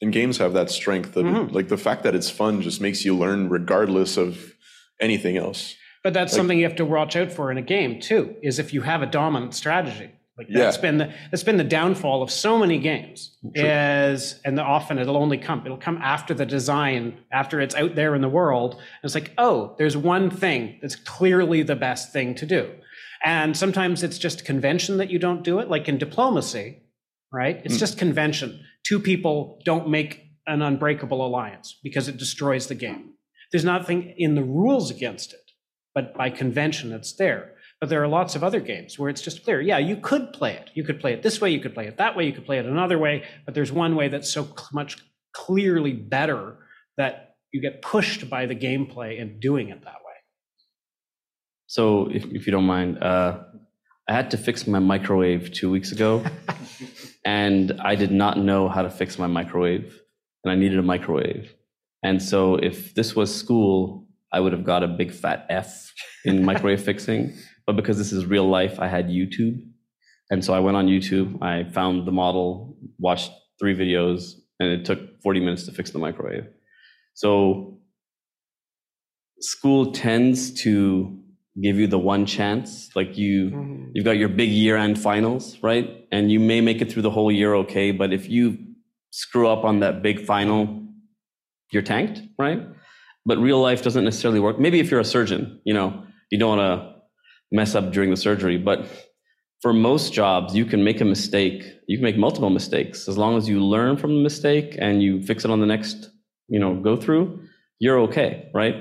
And games have that strength that, Mhm. like, the fact that it's fun just makes you learn regardless of anything else. But that's Like- something you have to watch out for in a game too. Is if you have a dominant strategy. Like that's Yeah. been the that's been the downfall of so many games. Is and often it'll only come it'll come after the design, after it's out there in the world. And it's like, oh, there's one thing that's clearly the best thing to do. And sometimes it's just convention that you don't do it, like in diplomacy, right? It's Hmm. just convention. Two people don't make an unbreakable alliance because it destroys the game. There's nothing in the rules against it but by convention it's there. But there are lots of other games where it's just clear. Yeah, you could play it. You could play it this way, you could play it that way, you could play it another way, but there's one way that's so much clearly better that you get pushed by the gameplay and doing it that way. So, if, if you don't mind, uh, I had to fix my microwave two weeks ago, [laughs] and I did not know how to fix my microwave, and I needed a microwave. And so, if this was school, I would have got a big fat F in microwave fixing. But because this is real life, I had YouTube. And so I went on YouTube, I found the model, watched three videos, and it took 40 minutes to fix the microwave. So school tends to give you the one chance like you mm-hmm. you've got your big year end finals right and you may make it through the whole year okay but if you screw up on that big final you're tanked right but real life doesn't necessarily work maybe if you're a surgeon you know you don't want to mess up during the surgery but for most jobs you can make a mistake you can make multiple mistakes as long as you learn from the mistake and you fix it on the next you know go through you're okay right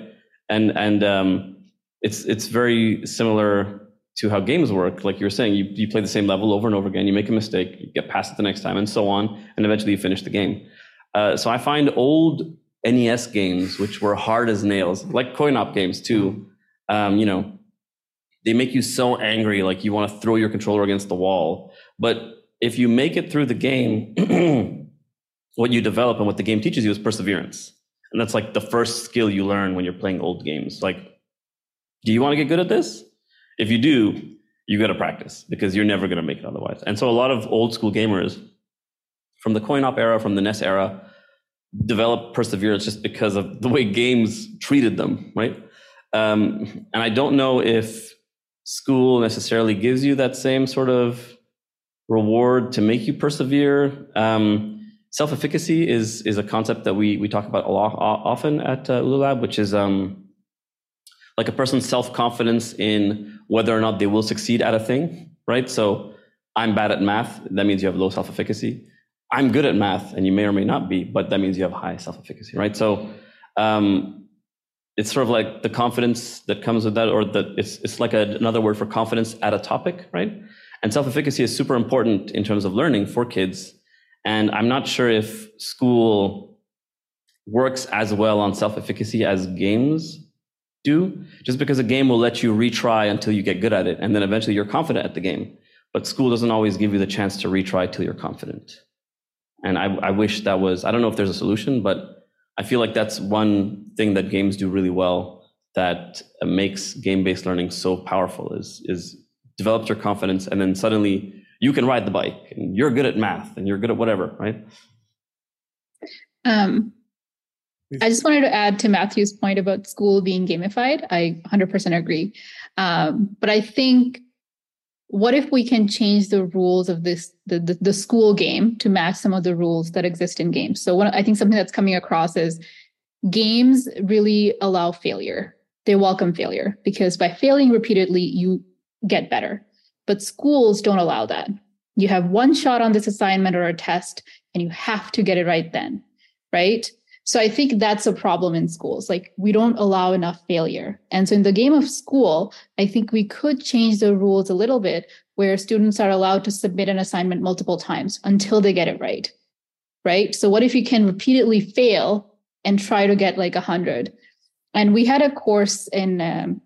and and um, it's it's very similar to how games work. Like you were saying, you, you play the same level over and over again. You make a mistake, you get past it the next time, and so on, and eventually you finish the game. Uh, so I find old NES games, which were hard as nails, like coin-op games too. Um, you know, they make you so angry, like you want to throw your controller against the wall. But if you make it through the game, [clears throat] what you develop and what the game teaches you is perseverance. And that's like the first skill you learn when you're playing old games. Like, do you want to get good at this? If you do, you got to practice because you're never going to make it otherwise. And so a lot of old school gamers from the coin op era, from the NES era, develop perseverance just because of the way games treated them, right? Um, and I don't know if school necessarily gives you that same sort of reward to make you persevere. Um, self-efficacy is is a concept that we we talk about a lot often at uh, Ululab, which is um, like a person's self-confidence in whether or not they will succeed at a thing, right? So I'm bad at math, that means you have low self-efficacy. I'm good at math, and you may or may not be, but that means you have high self-efficacy, right? So um, it's sort of like the confidence that comes with that, or that it's it's like a, another word for confidence at a topic, right? And self-efficacy is super important in terms of learning for kids. And I'm not sure if school works as well on self-efficacy as games do, just because a game will let you retry until you get good at it, and then eventually you're confident at the game. But school doesn't always give you the chance to retry till you're confident. And I, I wish that was, I don't know if there's a solution, but I feel like that's one thing that games do really well that makes game-based learning so powerful is, is develops your confidence and then suddenly you can ride the bike and you're good at math and you're good at whatever, right? Um, I just wanted to add to Matthew's point about school being gamified. I 100% agree. Um, but I think what if we can change the rules of this the, the, the school game to match some of the rules that exist in games? So i think something that's coming across is games really allow failure. They welcome failure because by failing repeatedly you get better. But schools don't allow that. You have one shot on this assignment or a test and you have to get it right then right so I think that's a problem in schools. Like we don't allow enough failure. And so in the game of school, I think we could change the rules a little bit where students are allowed to submit an assignment multiple times until they get it right. Right. So what if you can repeatedly fail and try to get like a hundred? And we had a course in um,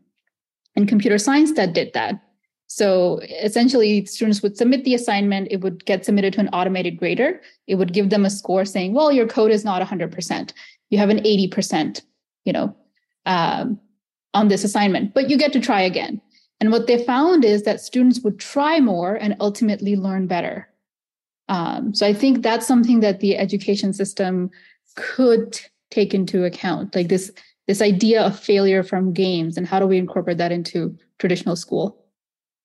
in computer science that did that. So essentially, students would submit the assignment, it would get submitted to an automated grader. It would give them a score saying, well, your code is not 100%. You have an 80%, you know, um, on this assignment, but you get to try again. And what they found is that students would try more and ultimately learn better. Um, so I think that's something that the education system could take into account, like this this idea of failure from games, and how do we incorporate that into traditional school?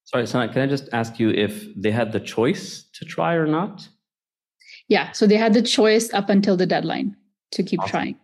Sorry, Sana, can I just ask you if they had the choice to try or not? Yeah, so they had the choice up until the deadline to keep awesome. trying.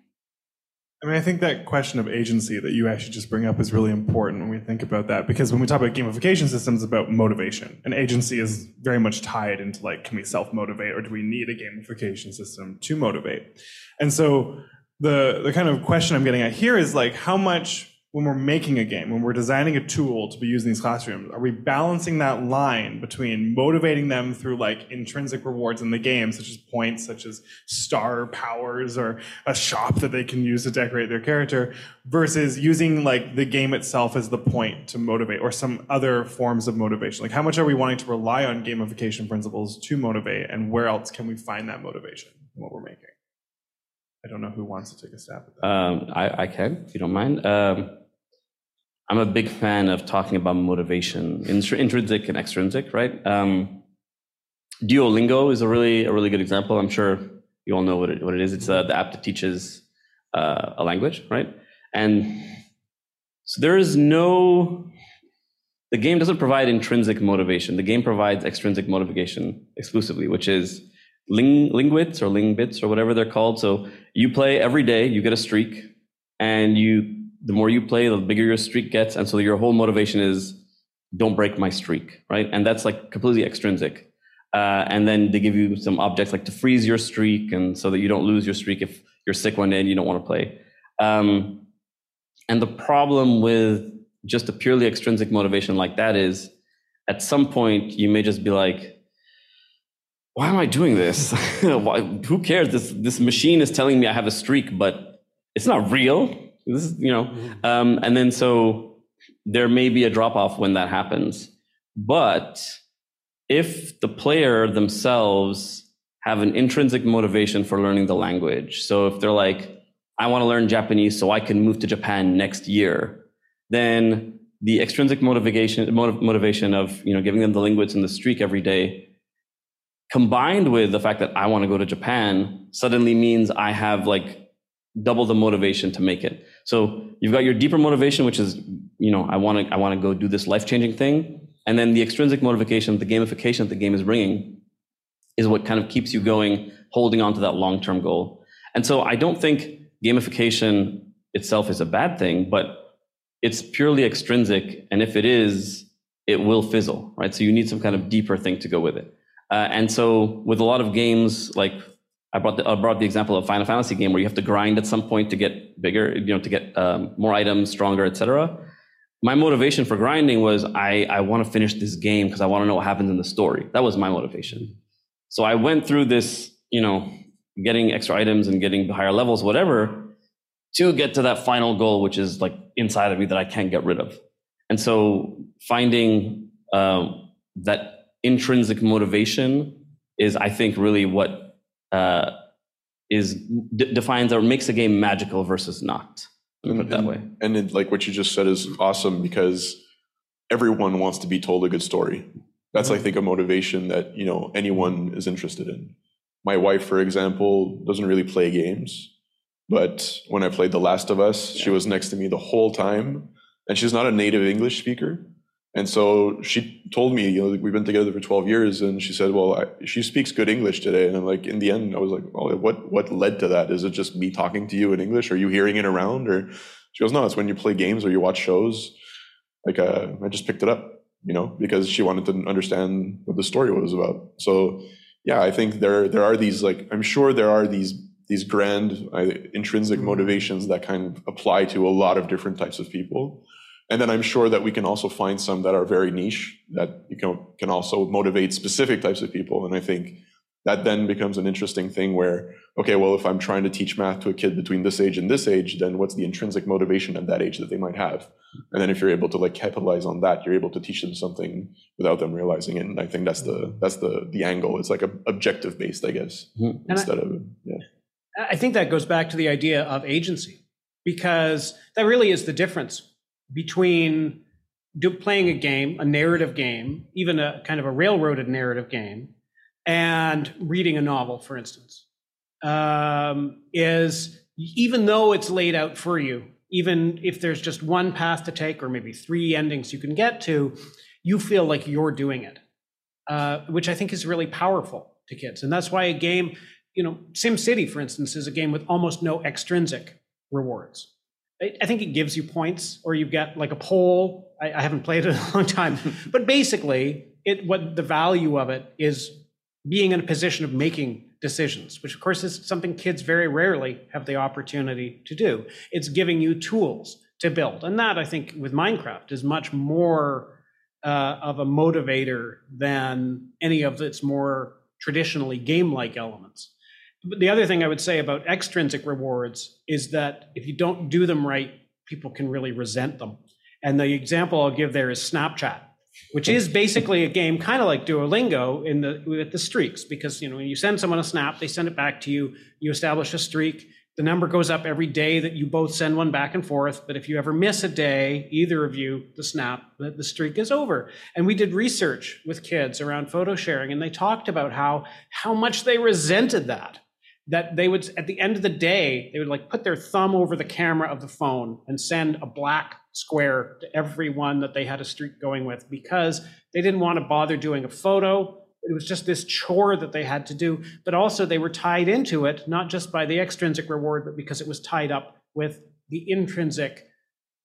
I mean, I think that question of agency that you actually just bring up is really important when we think about that because when we talk about gamification systems, about motivation, and agency is very much tied into like, can we self motivate or do we need a gamification system to motivate? And so the the kind of question I'm getting at here is like, how much when we're making a game, when we're designing a tool to be used in these classrooms, are we balancing that line between motivating them through like intrinsic rewards in the game, such as points, such as star powers or a shop that they can use to decorate their character, versus using like the game itself as the point to motivate or some other forms of motivation? Like how much are we wanting to rely on gamification principles to motivate and where else can we find that motivation in what we're making? I don't know who wants to take a stab at that. Um, I, I, can, if you don't mind. Um, I'm a big fan of talking about motivation, intrinsic and extrinsic, right? Um, Duolingo is a really a really good example. I'm sure you all know what it, what it is. It's uh, the app that teaches uh, a language, right? And so there is no the game doesn't provide intrinsic motivation. The game provides extrinsic motivation exclusively, which is ling, lingwits or lingbits or whatever they're called. So you play every day, you get a streak, and you the more you play, the bigger your streak gets. And so your whole motivation is don't break my streak, right? And that's like completely extrinsic. Uh, and then they give you some objects like to freeze your streak and so that you don't lose your streak if you're sick one day and you don't want to play. Um, and the problem with just a purely extrinsic motivation like that is at some point you may just be like, why am I doing this? [laughs] why, who cares? This, this machine is telling me I have a streak, but it's not real this is, you know, mm-hmm. um, and then so there may be a drop off when that happens. But if the player themselves have an intrinsic motivation for learning the language, so if they're like, I want to learn Japanese so I can move to Japan next year, then the extrinsic motivation motivation of you know giving them the linguists and the streak every day combined with the fact that I want to go to Japan suddenly means I have like double the motivation to make it. So you've got your deeper motivation, which is, you know, I want to, I want to go do this life changing thing. And then the extrinsic motivation, the gamification that the game is bringing is what kind of keeps you going, holding on to that long term goal. And so I don't think gamification itself is a bad thing, but it's purely extrinsic. And if it is, it will fizzle, right? So you need some kind of deeper thing to go with it. Uh, and so with a lot of games like I brought the, I brought the example of Final Fantasy game where you have to grind at some point to get bigger, you know, to get um, more items, stronger, etc. My motivation for grinding was I, I want to finish this game because I want to know what happens in the story. That was my motivation. So I went through this, you know, getting extra items and getting higher levels, whatever, to get to that final goal, which is like inside of me that I can't get rid of. And so finding uh, that intrinsic motivation is, I think, really what uh, is d- defines or makes a game magical versus not. Let me put it that way. And it, like what you just said is awesome because everyone wants to be told a good story. That's, mm-hmm. I think, a motivation that you know anyone is interested in. My wife, for example, doesn't really play games, but when I played The Last of Us, yeah. she was next to me the whole time, and she's not a native English speaker. And so she told me, you know, we've been together for 12 years, and she said, well, I, she speaks good English today. And I'm like, in the end, I was like, well, what, what led to that? Is it just me talking to you in English? Are you hearing it around? Or she goes, no, it's when you play games or you watch shows. Like, uh, I just picked it up, you know, because she wanted to understand what the story was about. So, yeah, I think there, there are these, like, I'm sure there are these, these grand uh, intrinsic mm-hmm. motivations that kind of apply to a lot of different types of people. And then I'm sure that we can also find some that are very niche that you can, can also motivate specific types of people. And I think that then becomes an interesting thing where, okay, well, if I'm trying to teach math to a kid between this age and this age, then what's the intrinsic motivation at that age that they might have? And then if you're able to like capitalize on that, you're able to teach them something without them realizing it. And I think that's the that's the the angle. It's like a objective based, I guess, mm-hmm. instead I, of yeah. I think that goes back to the idea of agency because that really is the difference between do, playing a game, a narrative game, even a kind of a railroaded narrative game, and reading a novel, for instance, um, is even though it's laid out for you, even if there's just one path to take or maybe three endings you can get to, you feel like you're doing it, uh, which I think is really powerful to kids. And that's why a game, you know, SimCity, for instance, is a game with almost no extrinsic rewards. I think it gives you points, or you get like a poll. I, I haven't played it in a long time, [laughs] but basically, it what the value of it is being in a position of making decisions, which of course is something kids very rarely have the opportunity to do. It's giving you tools to build, and that I think with Minecraft is much more uh, of a motivator than any of its more traditionally game-like elements. The other thing I would say about extrinsic rewards is that if you don't do them right, people can really resent them. And the example I'll give there is Snapchat, which is basically a game kind of like Duolingo in the with the streaks, because you know when you send someone a snap, they send it back to you. You establish a streak. The number goes up every day that you both send one back and forth. But if you ever miss a day, either of you, the snap, the, the streak is over. And we did research with kids around photo sharing, and they talked about how how much they resented that that they would at the end of the day they would like put their thumb over the camera of the phone and send a black square to everyone that they had a streak going with because they didn't want to bother doing a photo. It was just this chore that they had to do. But also they were tied into it not just by the extrinsic reward but because it was tied up with the intrinsic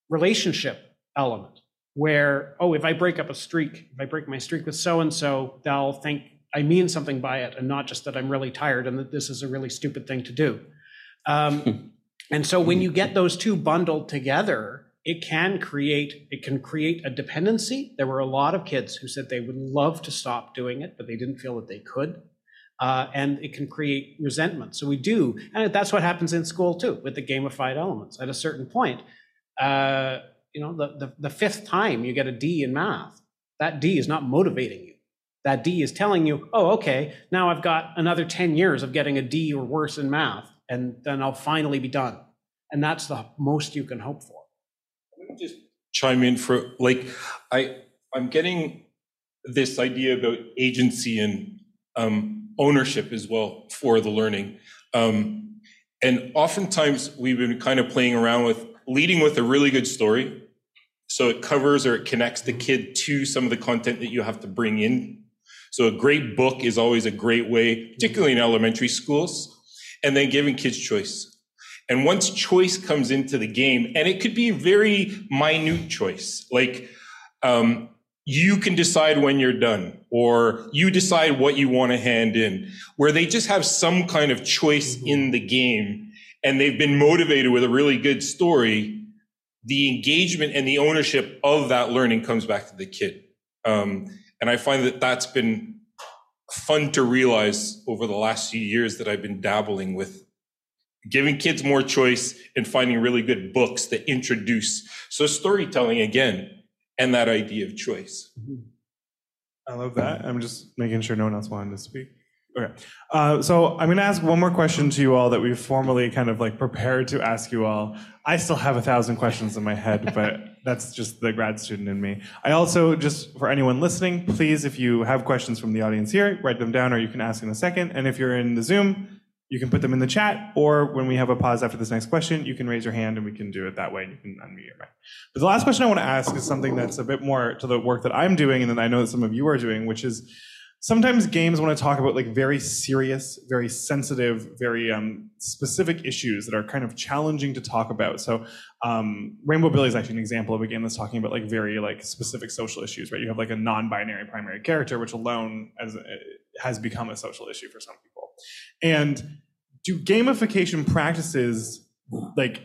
relationship element where oh if i break up a streak if i break my streak with so and so they'll think I mean something by it and not just that I'm really tired and that this is a really stupid thing to do. Um, [laughs] and so when you get those two bundled together, it can create it can create a dependency. There were a lot of kids who said they would love to stop doing it, but they didn't feel that they could. Uh, and it can create resentment. So we do, and that's what happens in school too with the gamified elements. At a certain point, uh, you know, the, the the fifth time you get a D in math, that D is not motivating you that D is telling you, oh, okay, now I've got another 10 years of getting a D or worse in math, and then I'll finally be done. And that's the most you can hope for. Let me just chime in for like, I, I'm getting this idea about agency and um, ownership as well for the learning. Um, and oftentimes we've been kind of playing around with leading with a really good story. So it covers or it connects the kid to some of the content that you have to bring in so a great book is always a great way, particularly in elementary schools, and then giving kids choice. And once choice comes into the game, and it could be very minute choice, like um, you can decide when you're done, or you decide what you want to hand in, where they just have some kind of choice mm-hmm. in the game, and they've been motivated with a really good story. The engagement and the ownership of that learning comes back to the kid. Um, and I find that that's been fun to realize over the last few years that I've been dabbling with giving kids more choice and finding really good books that introduce. So storytelling again and that idea of choice. Mm-hmm. I love that. I'm just making sure no one else wanted to speak. Okay. Uh, so I'm going to ask one more question to you all that we've formally kind of like prepared to ask you all. I still have a thousand questions in my head, but [laughs] that's just the grad student in me. I also, just for anyone listening, please, if you have questions from the audience here, write them down or you can ask in a second. And if you're in the Zoom, you can put them in the chat, or when we have a pause after this next question, you can raise your hand and we can do it that way and you can unmute your mic. But the last question I want to ask is something that's a bit more to the work that I'm doing and that I know that some of you are doing, which is sometimes games want to talk about like very serious, very sensitive, very um, specific issues that are kind of challenging to talk about. So um, Rainbow Billy is actually an example of a game that's talking about like very like specific social issues, right? You have like a non-binary primary character, which alone as has become a social issue for some people. And do gamification practices like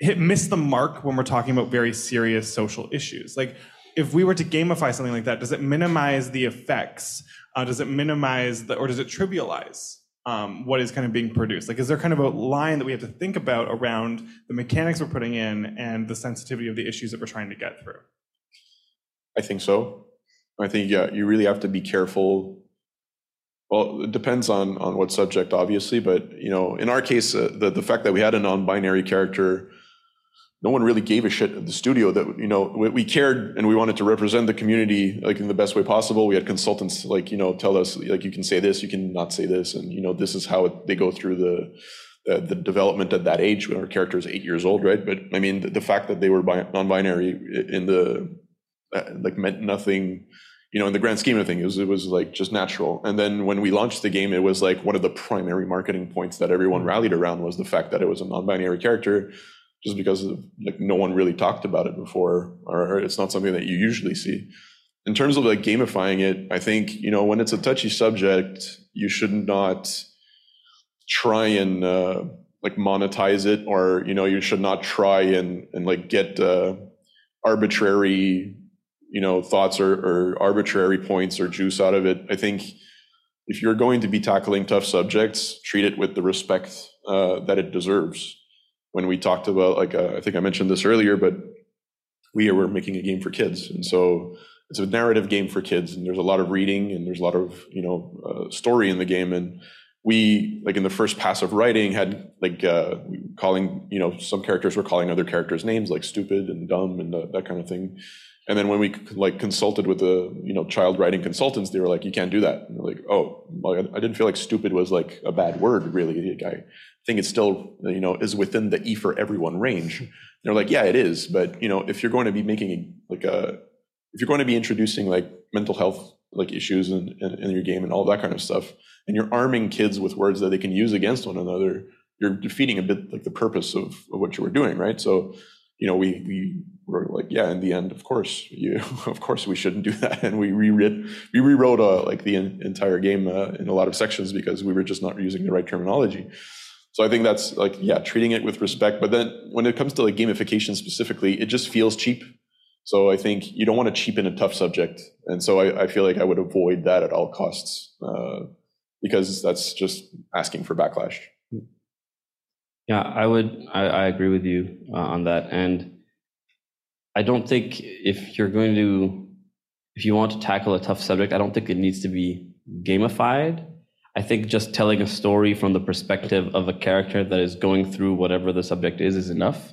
hit miss the mark when we're talking about very serious social issues? Like if we were to gamify something like that, does it minimize the effects? Uh, does it minimize the, or does it trivialize um, what is kind of being produced? Like, is there kind of a line that we have to think about around the mechanics we're putting in and the sensitivity of the issues that we're trying to get through? I think so. I think yeah, you really have to be careful. Well, it depends on on what subject, obviously, but you know, in our case, uh, the the fact that we had a non-binary character no one really gave a shit at the studio that you know we, cared and we wanted to represent the community like in the best way possible. We had consultants like you know tell us like you can say this you can not say this. And you know this is how it, they go through the uh, the development at that age. When our character is eight years old right? But i mean the, the fact that they were non-binary in the uh, like meant nothing you know in the grand scheme of things it was, it was like just natural. And then when we launched the game it was like one of the primary marketing points that everyone rallied around was the fact that it was a non-binary character just because of, like no one really talked about it before, or it's not something that you usually see. In terms of like gamifying it, I think you know when it's a touchy subject, you should not try and uh, like monetize it, or you know you should not try and and like get uh, arbitrary you know thoughts or, or arbitrary points or juice out of it. I think if you're going to be tackling tough subjects, treat it with the respect uh, that it deserves when we talked about like uh, I think I mentioned this earlier, but we were making a game for kids, and so it's a narrative game for kids, and there's a lot of reading and there's a lot of you know uh, story in the game, and we like in the first pass of writing had like uh, calling you know some characters were calling other characters names like stupid and dumb and uh, that kind of thing. And then when we like consulted with the you know child writing consultants, they were like, "You can't do that." And they're like, "Oh, well, I didn't feel like stupid was like a bad word, really. I think it still you know is within the E for everyone range." And they're like, "Yeah, it is, but you know, if you're going to be making like a if you're going to be introducing like mental health like issues in, in, in your game and all that kind of stuff, and you're arming kids with words that they can use against one another, you're defeating a bit like the purpose of, of what you were doing, right? So." you know, we we were like, yeah, in the end, of course, you, [laughs] of course, we shouldn't do that, and we rewrote we rewrote uh, like the in, entire game uh, in a lot of sections because we were just not using the right terminology. So I think that's like, yeah, treating it with respect. But then when it comes to like gamification specifically, it just feels cheap. So I think you don't want to cheapen a tough subject, and so I, I feel like I would avoid that at all costs uh, because that's just asking for backlash. Yeah, I would. I, I agree with you uh, on that, and I don't think if you're going to, if you want to tackle a tough subject, I don't think it needs to be gamified. I think just telling a story from the perspective of a character that is going through whatever the subject is is enough.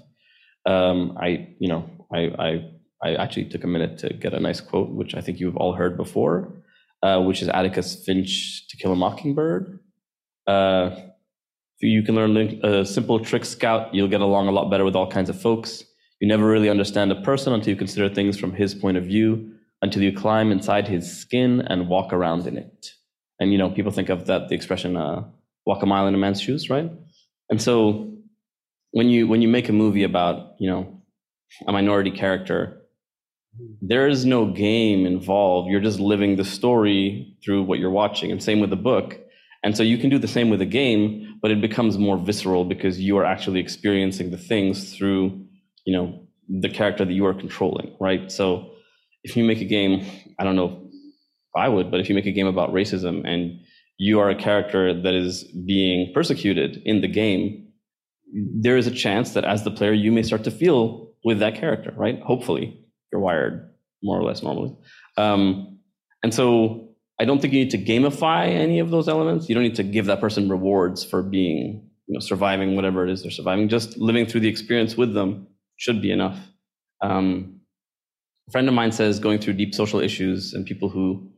Um, I, you know, I, I, I actually took a minute to get a nice quote, which I think you've all heard before, uh, which is Atticus Finch to Kill a Mockingbird. Uh, you can learn a simple trick scout, you'll get along a lot better with all kinds of folks. You never really understand a person until you consider things from his point of view, until you climb inside his skin and walk around in it. And you know, people think of that the expression uh, "walk a mile in a man's shoes," right? And so, when you when you make a movie about you know a minority character, there is no game involved. You're just living the story through what you're watching. And same with the book. And so you can do the same with a game, but it becomes more visceral because you are actually experiencing the things through, you know, the character that you are controlling, right? So if you make a game, I don't know I would, but if you make a game about racism and you are a character that is being persecuted in the game, there is a chance that as the player, you may start to feel with that character, right? Hopefully, you're wired more or less normally. Um, and so I don't think you need to gamify any of those elements. You don't need to give that person rewards for being, you know, surviving whatever it is they're surviving. Just living through the experience with them should be enough. Um, a friend of mine says going through deep social issues and people who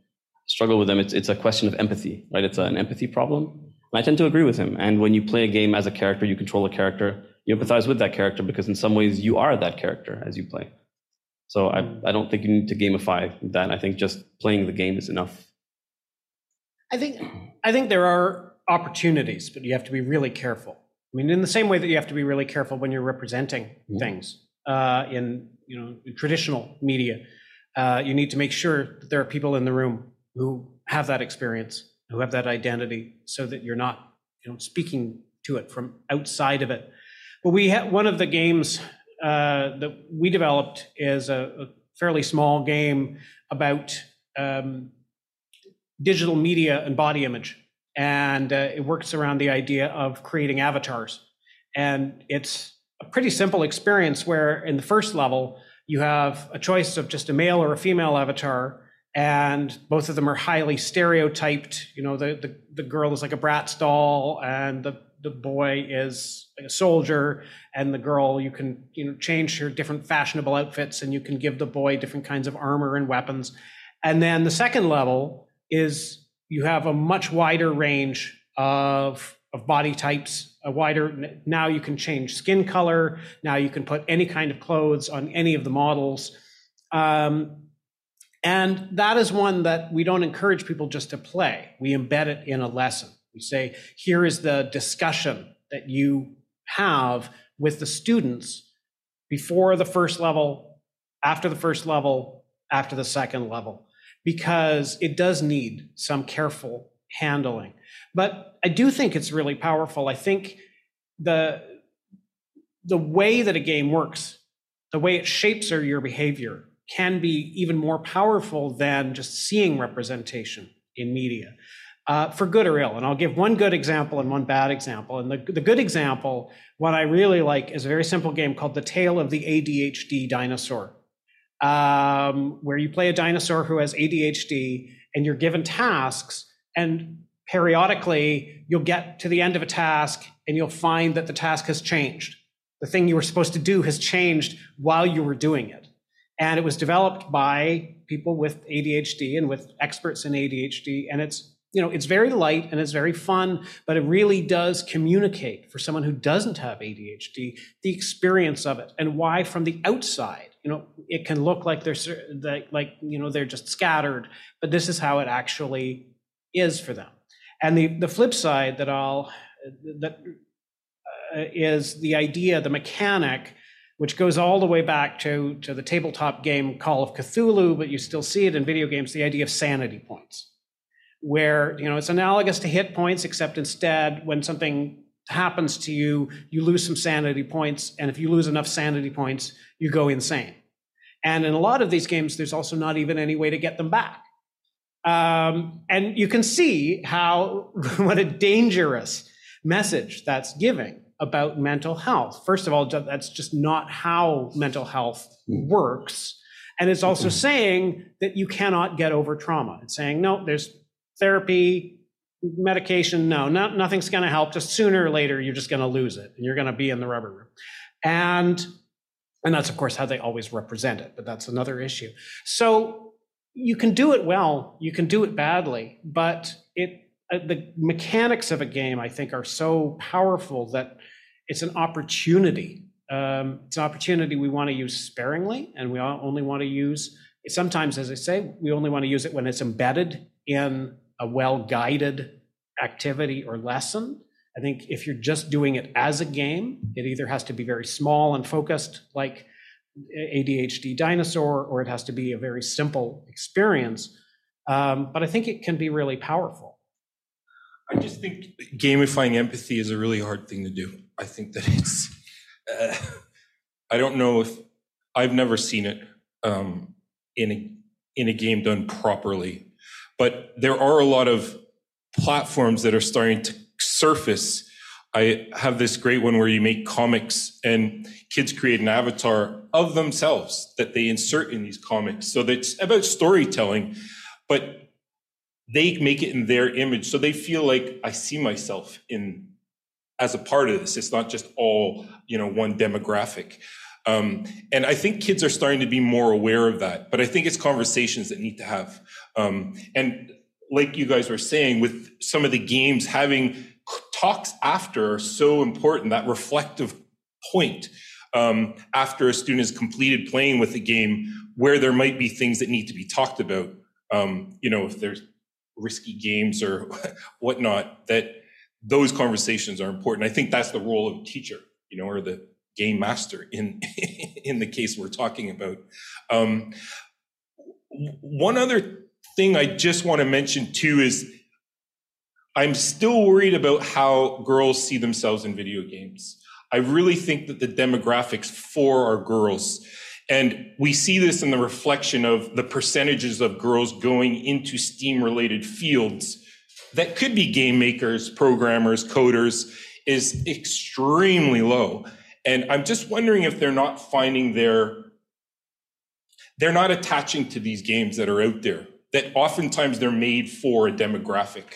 struggle with them, it's, it's a question of empathy, right? It's an empathy problem. And I tend to agree with him. And when you play a game as a character, you control a character, you empathize with that character because in some ways you are that character as you play. So I, I don't think you need to gamify that. I think just playing the game is enough. I think I think there are opportunities, but you have to be really careful. I mean, in the same way that you have to be really careful when you're representing mm-hmm. things uh, in you know in traditional media, uh, you need to make sure that there are people in the room who have that experience, who have that identity, so that you're not you know speaking to it from outside of it. But we had one of the games uh, that we developed is a, a fairly small game about um, digital media and body image. And uh, it works around the idea of creating avatars. And it's a pretty simple experience where in the first level, you have a choice of just a male or a female avatar, and both of them are highly stereotyped. You know, the, the, the girl is like a Bratz doll, and the the boy is a soldier. And the girl you can you know change her different fashionable outfits and you can give the boy different kinds of armor and weapons. And then the second level is you have a much wider range of of body types a wider now you can change skin color. Now you can put any kind of clothes on any of the models. Um, and that is one that we don't encourage people just to play we embed it in a lesson we say, here is the discussion that you have with the students before the first level, after the first level, after the second level, because it does need some careful handling. But I do think it's really powerful. I think the, the way that a game works, the way it shapes your behavior, can be even more powerful than just seeing representation in media uh, for good or ill. And I'll give one good example and one bad example. And the, the good example, what I really like, is a very simple game called The Tale of the ADHD Dinosaur, um, where you play a dinosaur who has ADHD and you're given tasks. And periodically, you'll get to the end of a task and you'll find that the task has changed. The thing you were supposed to do has changed while you were doing it. And it was developed by people with ADHD and with experts in ADHD. And it's you know, it's very light and it's very fun, but it really does communicate for someone who doesn't have ADHD the experience of it and why from the outside, you know, it can look like they're like you know they're just scattered, but this is how it actually is for them. And the the flip side that I'll that uh, is the idea, the mechanic, which goes all the way back to to the tabletop game Call of Cthulhu, but you still see it in video games. The idea of sanity points where you know it's analogous to hit points except instead when something happens to you you lose some sanity points and if you lose enough sanity points you go insane and in a lot of these games there's also not even any way to get them back um, and you can see how [laughs] what a dangerous message that's giving about mental health first of all that's just not how mental health works and it's also saying that you cannot get over trauma it's saying no there's therapy, medication, no, not, nothing's going to help. Just sooner or later, you're just going to lose it and you're going to be in the rubber room. And, and that's, of course, how they always represent it, but that's another issue. So you can do it well, you can do it badly, but it, uh, the mechanics of a game, I think, are so powerful that it's an opportunity. Um, it's an opportunity we want to use sparingly, and we only want to use. Sometimes, as I say, we only want to use it when it's embedded in a well guided activity or lesson. I think if you're just doing it as a game, it either has to be very small and focused, like ADHD Dinosaur, or it has to be a very simple experience. Um, but I think it can be really powerful. I just think gamifying empathy is a really hard thing to do. I think that it's, uh, I don't know if I've never seen it um, in a in a game done properly but there are a lot of platforms that are starting to surface. I have this great one where you make comics and kids create an avatar of themselves that they insert in these comics. So that's about storytelling, but they make it in their image. So they feel like I see myself in as a part of this. It's not just all, you know, one demographic. Um, and I think kids are starting to be more aware of that, but I think it's conversations that need to have. Um, and like you guys were saying, with some of the games having talks after are so important, that reflective point um, after a student has completed playing with the game, where there might be things that need to be talked about. Um, you know, if there's risky games or [laughs] whatnot, that those conversations are important. I think that's the role of a teacher, you know, or the game master in [laughs] in the case we're talking about. Um, one other thing I just want to mention too is I'm still worried about how girls see themselves in video games. I really think that the demographics for our girls, and we see this in the reflection of the percentages of girls going into STEAM related fields that could be game makers, programmers, coders, is extremely low. And I'm just wondering if they're not finding their, they're not attaching to these games that are out there, that oftentimes they're made for a demographic.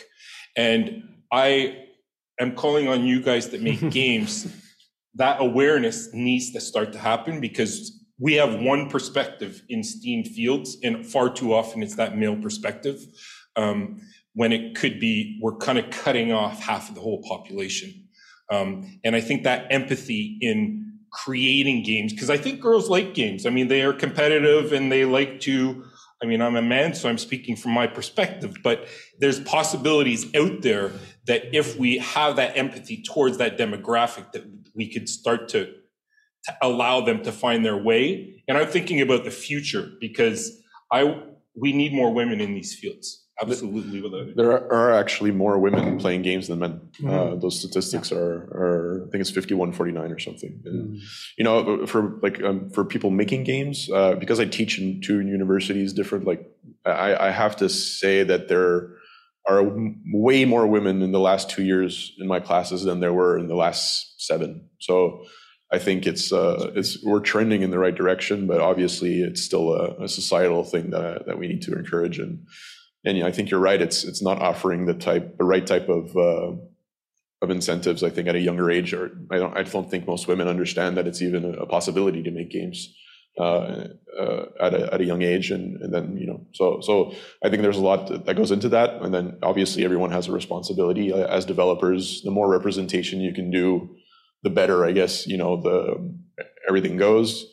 And I, am calling on you guys that make [laughs] games. That awareness needs to start to happen because we have one perspective in STEAM fields, and far too often it's that male perspective. Um, when it could be, we're kind of cutting off half of the whole population. Um, and I think that empathy in creating games, because I think girls like games. I mean, they are competitive and they like to. I mean, I'm a man, so I'm speaking from my perspective, but there's possibilities out there that if we have that empathy towards that demographic, that we could start to to allow them to find their way. And I'm thinking about the future because I we need more women in these fields. Absolutely, without. There are, are actually more women playing games than men. Uh, those statistics are, are, I think it's 51, 49 or something. And, You know, for like um, for people making games, uh, because I teach in two universities, different. Like, I, I have to say that there are w- way more women in the last two years in my classes than there were in the last seven. So. I think it's uh, it's we're trending in the right direction, but obviously it's still a, a societal thing that that we need to encourage and and yeah, I think you're right. It's it's not offering the type the right type of uh, of incentives. I think at a younger age, or I don't I don't think most women understand that it's even a, a possibility to make games uh, uh, at a at a young age, and and then you know so so I think there's a lot that goes into that, and then obviously everyone has a responsibility uh, as developers. The more representation you can do, the better. I guess you know the everything goes.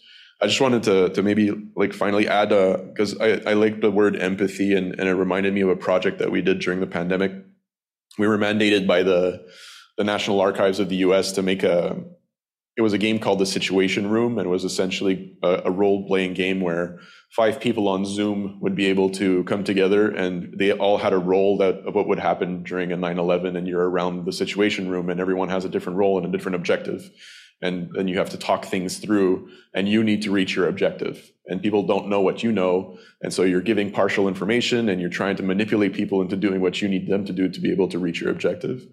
I just wanted to to maybe like finally add uh, because I, I like the word empathy and, and it reminded me of a project that we did during the pandemic. We were mandated by the the National Archives of the U.S. to make a it was a game called the Situation Room and it was essentially a, a role playing game where five people on Zoom would be able to come together and they all had a role that of what would happen during a 9/11 and you're around the Situation Room and everyone has a different role and a different objective and then you have to talk things through and you need to reach your objective. And people don't know what you know and so you're giving partial information and you're trying to manipulate people into doing what you need them to do to be able to reach your objective.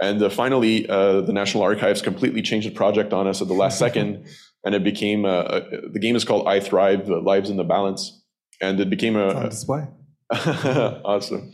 And uh, finally uh, the national archives completely changed the project on us at the last [laughs] second and it became uh, the game is called i thrive lives in the balance and it became a, on display. [laughs] Awesome.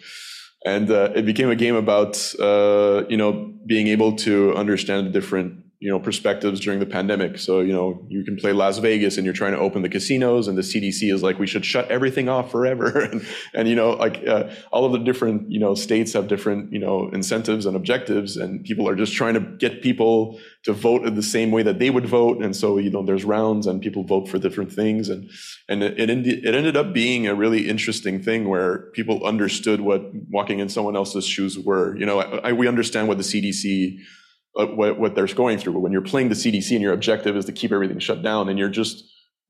And uh, it became a game about uh, you know being able to understand the different you know perspectives during the pandemic. So you know you can play las vegas and you're trying to open the casinos and the cdc is like we should shut everything off forever. [laughs] And, and you know like uh, all of the different you know states have different you know incentives and objectives and people are just trying to get people to vote in the same way that they would vote. And so you know there's rounds and people vote for different things. And and it, it, it ended up being a really interesting thing where people understood what walking in someone else's shoes were. You know I, I, we understand what the cdc what, what they're going through. But when you're playing the CDC and your objective is to keep everything shut down, and you're just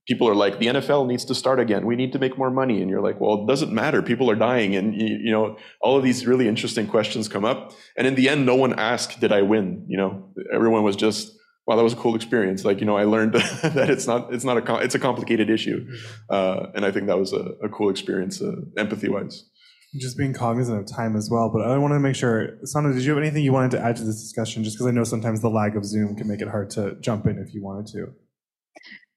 people are like, the NFL needs to start again. We need to make more money, and you're like, well, it doesn't matter. People are dying, and you, you know, all of these really interesting questions come up. And in the end, no one asked, "Did I win?" You know, everyone was just. Wow, that was a cool experience. Like you know, I learned [laughs] that it's not it's not a it's a complicated issue, uh, and I think that was a, a cool experience, uh, empathy wise just being cognizant of time as well. But I want to make sure, Sana, did you have anything you wanted to add to this discussion? Just because I know sometimes the lag of Zoom can make it hard to jump in if you wanted to.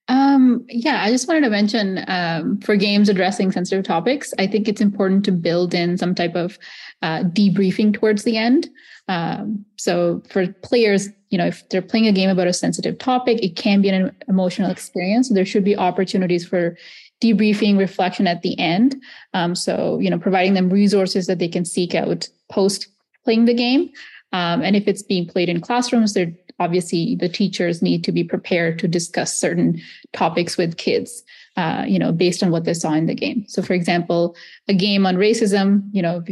Um, yeah, I just wanted to mention um, for games addressing sensitive topics, I think it's important to build in some type of uh, debriefing towards the end. Um, so for players, you know, if they're playing a game about a sensitive topic, it can be an emotional experience. So there should be opportunities for debriefing reflection at the end. Um, so you know providing them resources that they can seek out post playing the game. Um, and if it's being played in classrooms they're obviously the teachers need to be prepared to discuss certain topics with kids uh, you know based on what they saw in the game. So for example a game on racism you know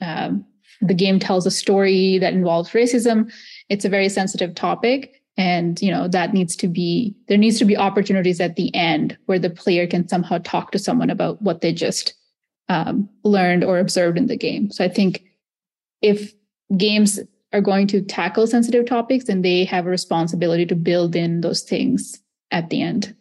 um, the game tells a story that involves racism it's a very sensitive topic and you know that needs to be there needs to be opportunities at the end where the player can somehow talk to someone about what they just um, learned or observed in the game. So i think if games are going to tackle sensitive topics then they have a responsibility to build in those things at the end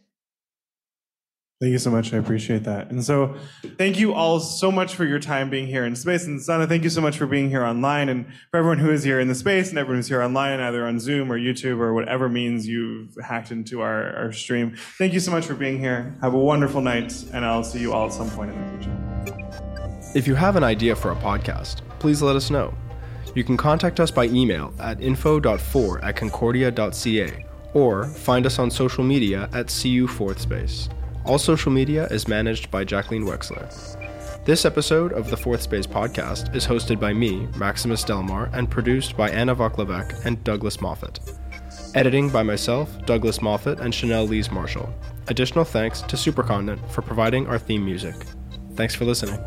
Thank you so much. I appreciate that. And so, thank you all so much for your time being here in space. And Sana, thank you so much for being here online. And for everyone who is here in the space and everyone who's here online, either on Zoom or YouTube or whatever means you've hacked into our, our stream, thank you so much for being here. Have a wonderful night, and I'll see you all at some point in the future. If you have an idea for a podcast, please let us know. You can contact us by email at info.4 at concordia.ca or find us on social media at CU Fourth Space. All social media is managed by Jacqueline Wexler. This episode of the Fourth Space podcast is hosted by me, Maximus Delmar, and produced by Anna Voklavek and Douglas Moffat. Editing by myself, Douglas Moffat, and Chanel Lees Marshall. Additional thanks to Supercontinent for providing our theme music. Thanks for listening.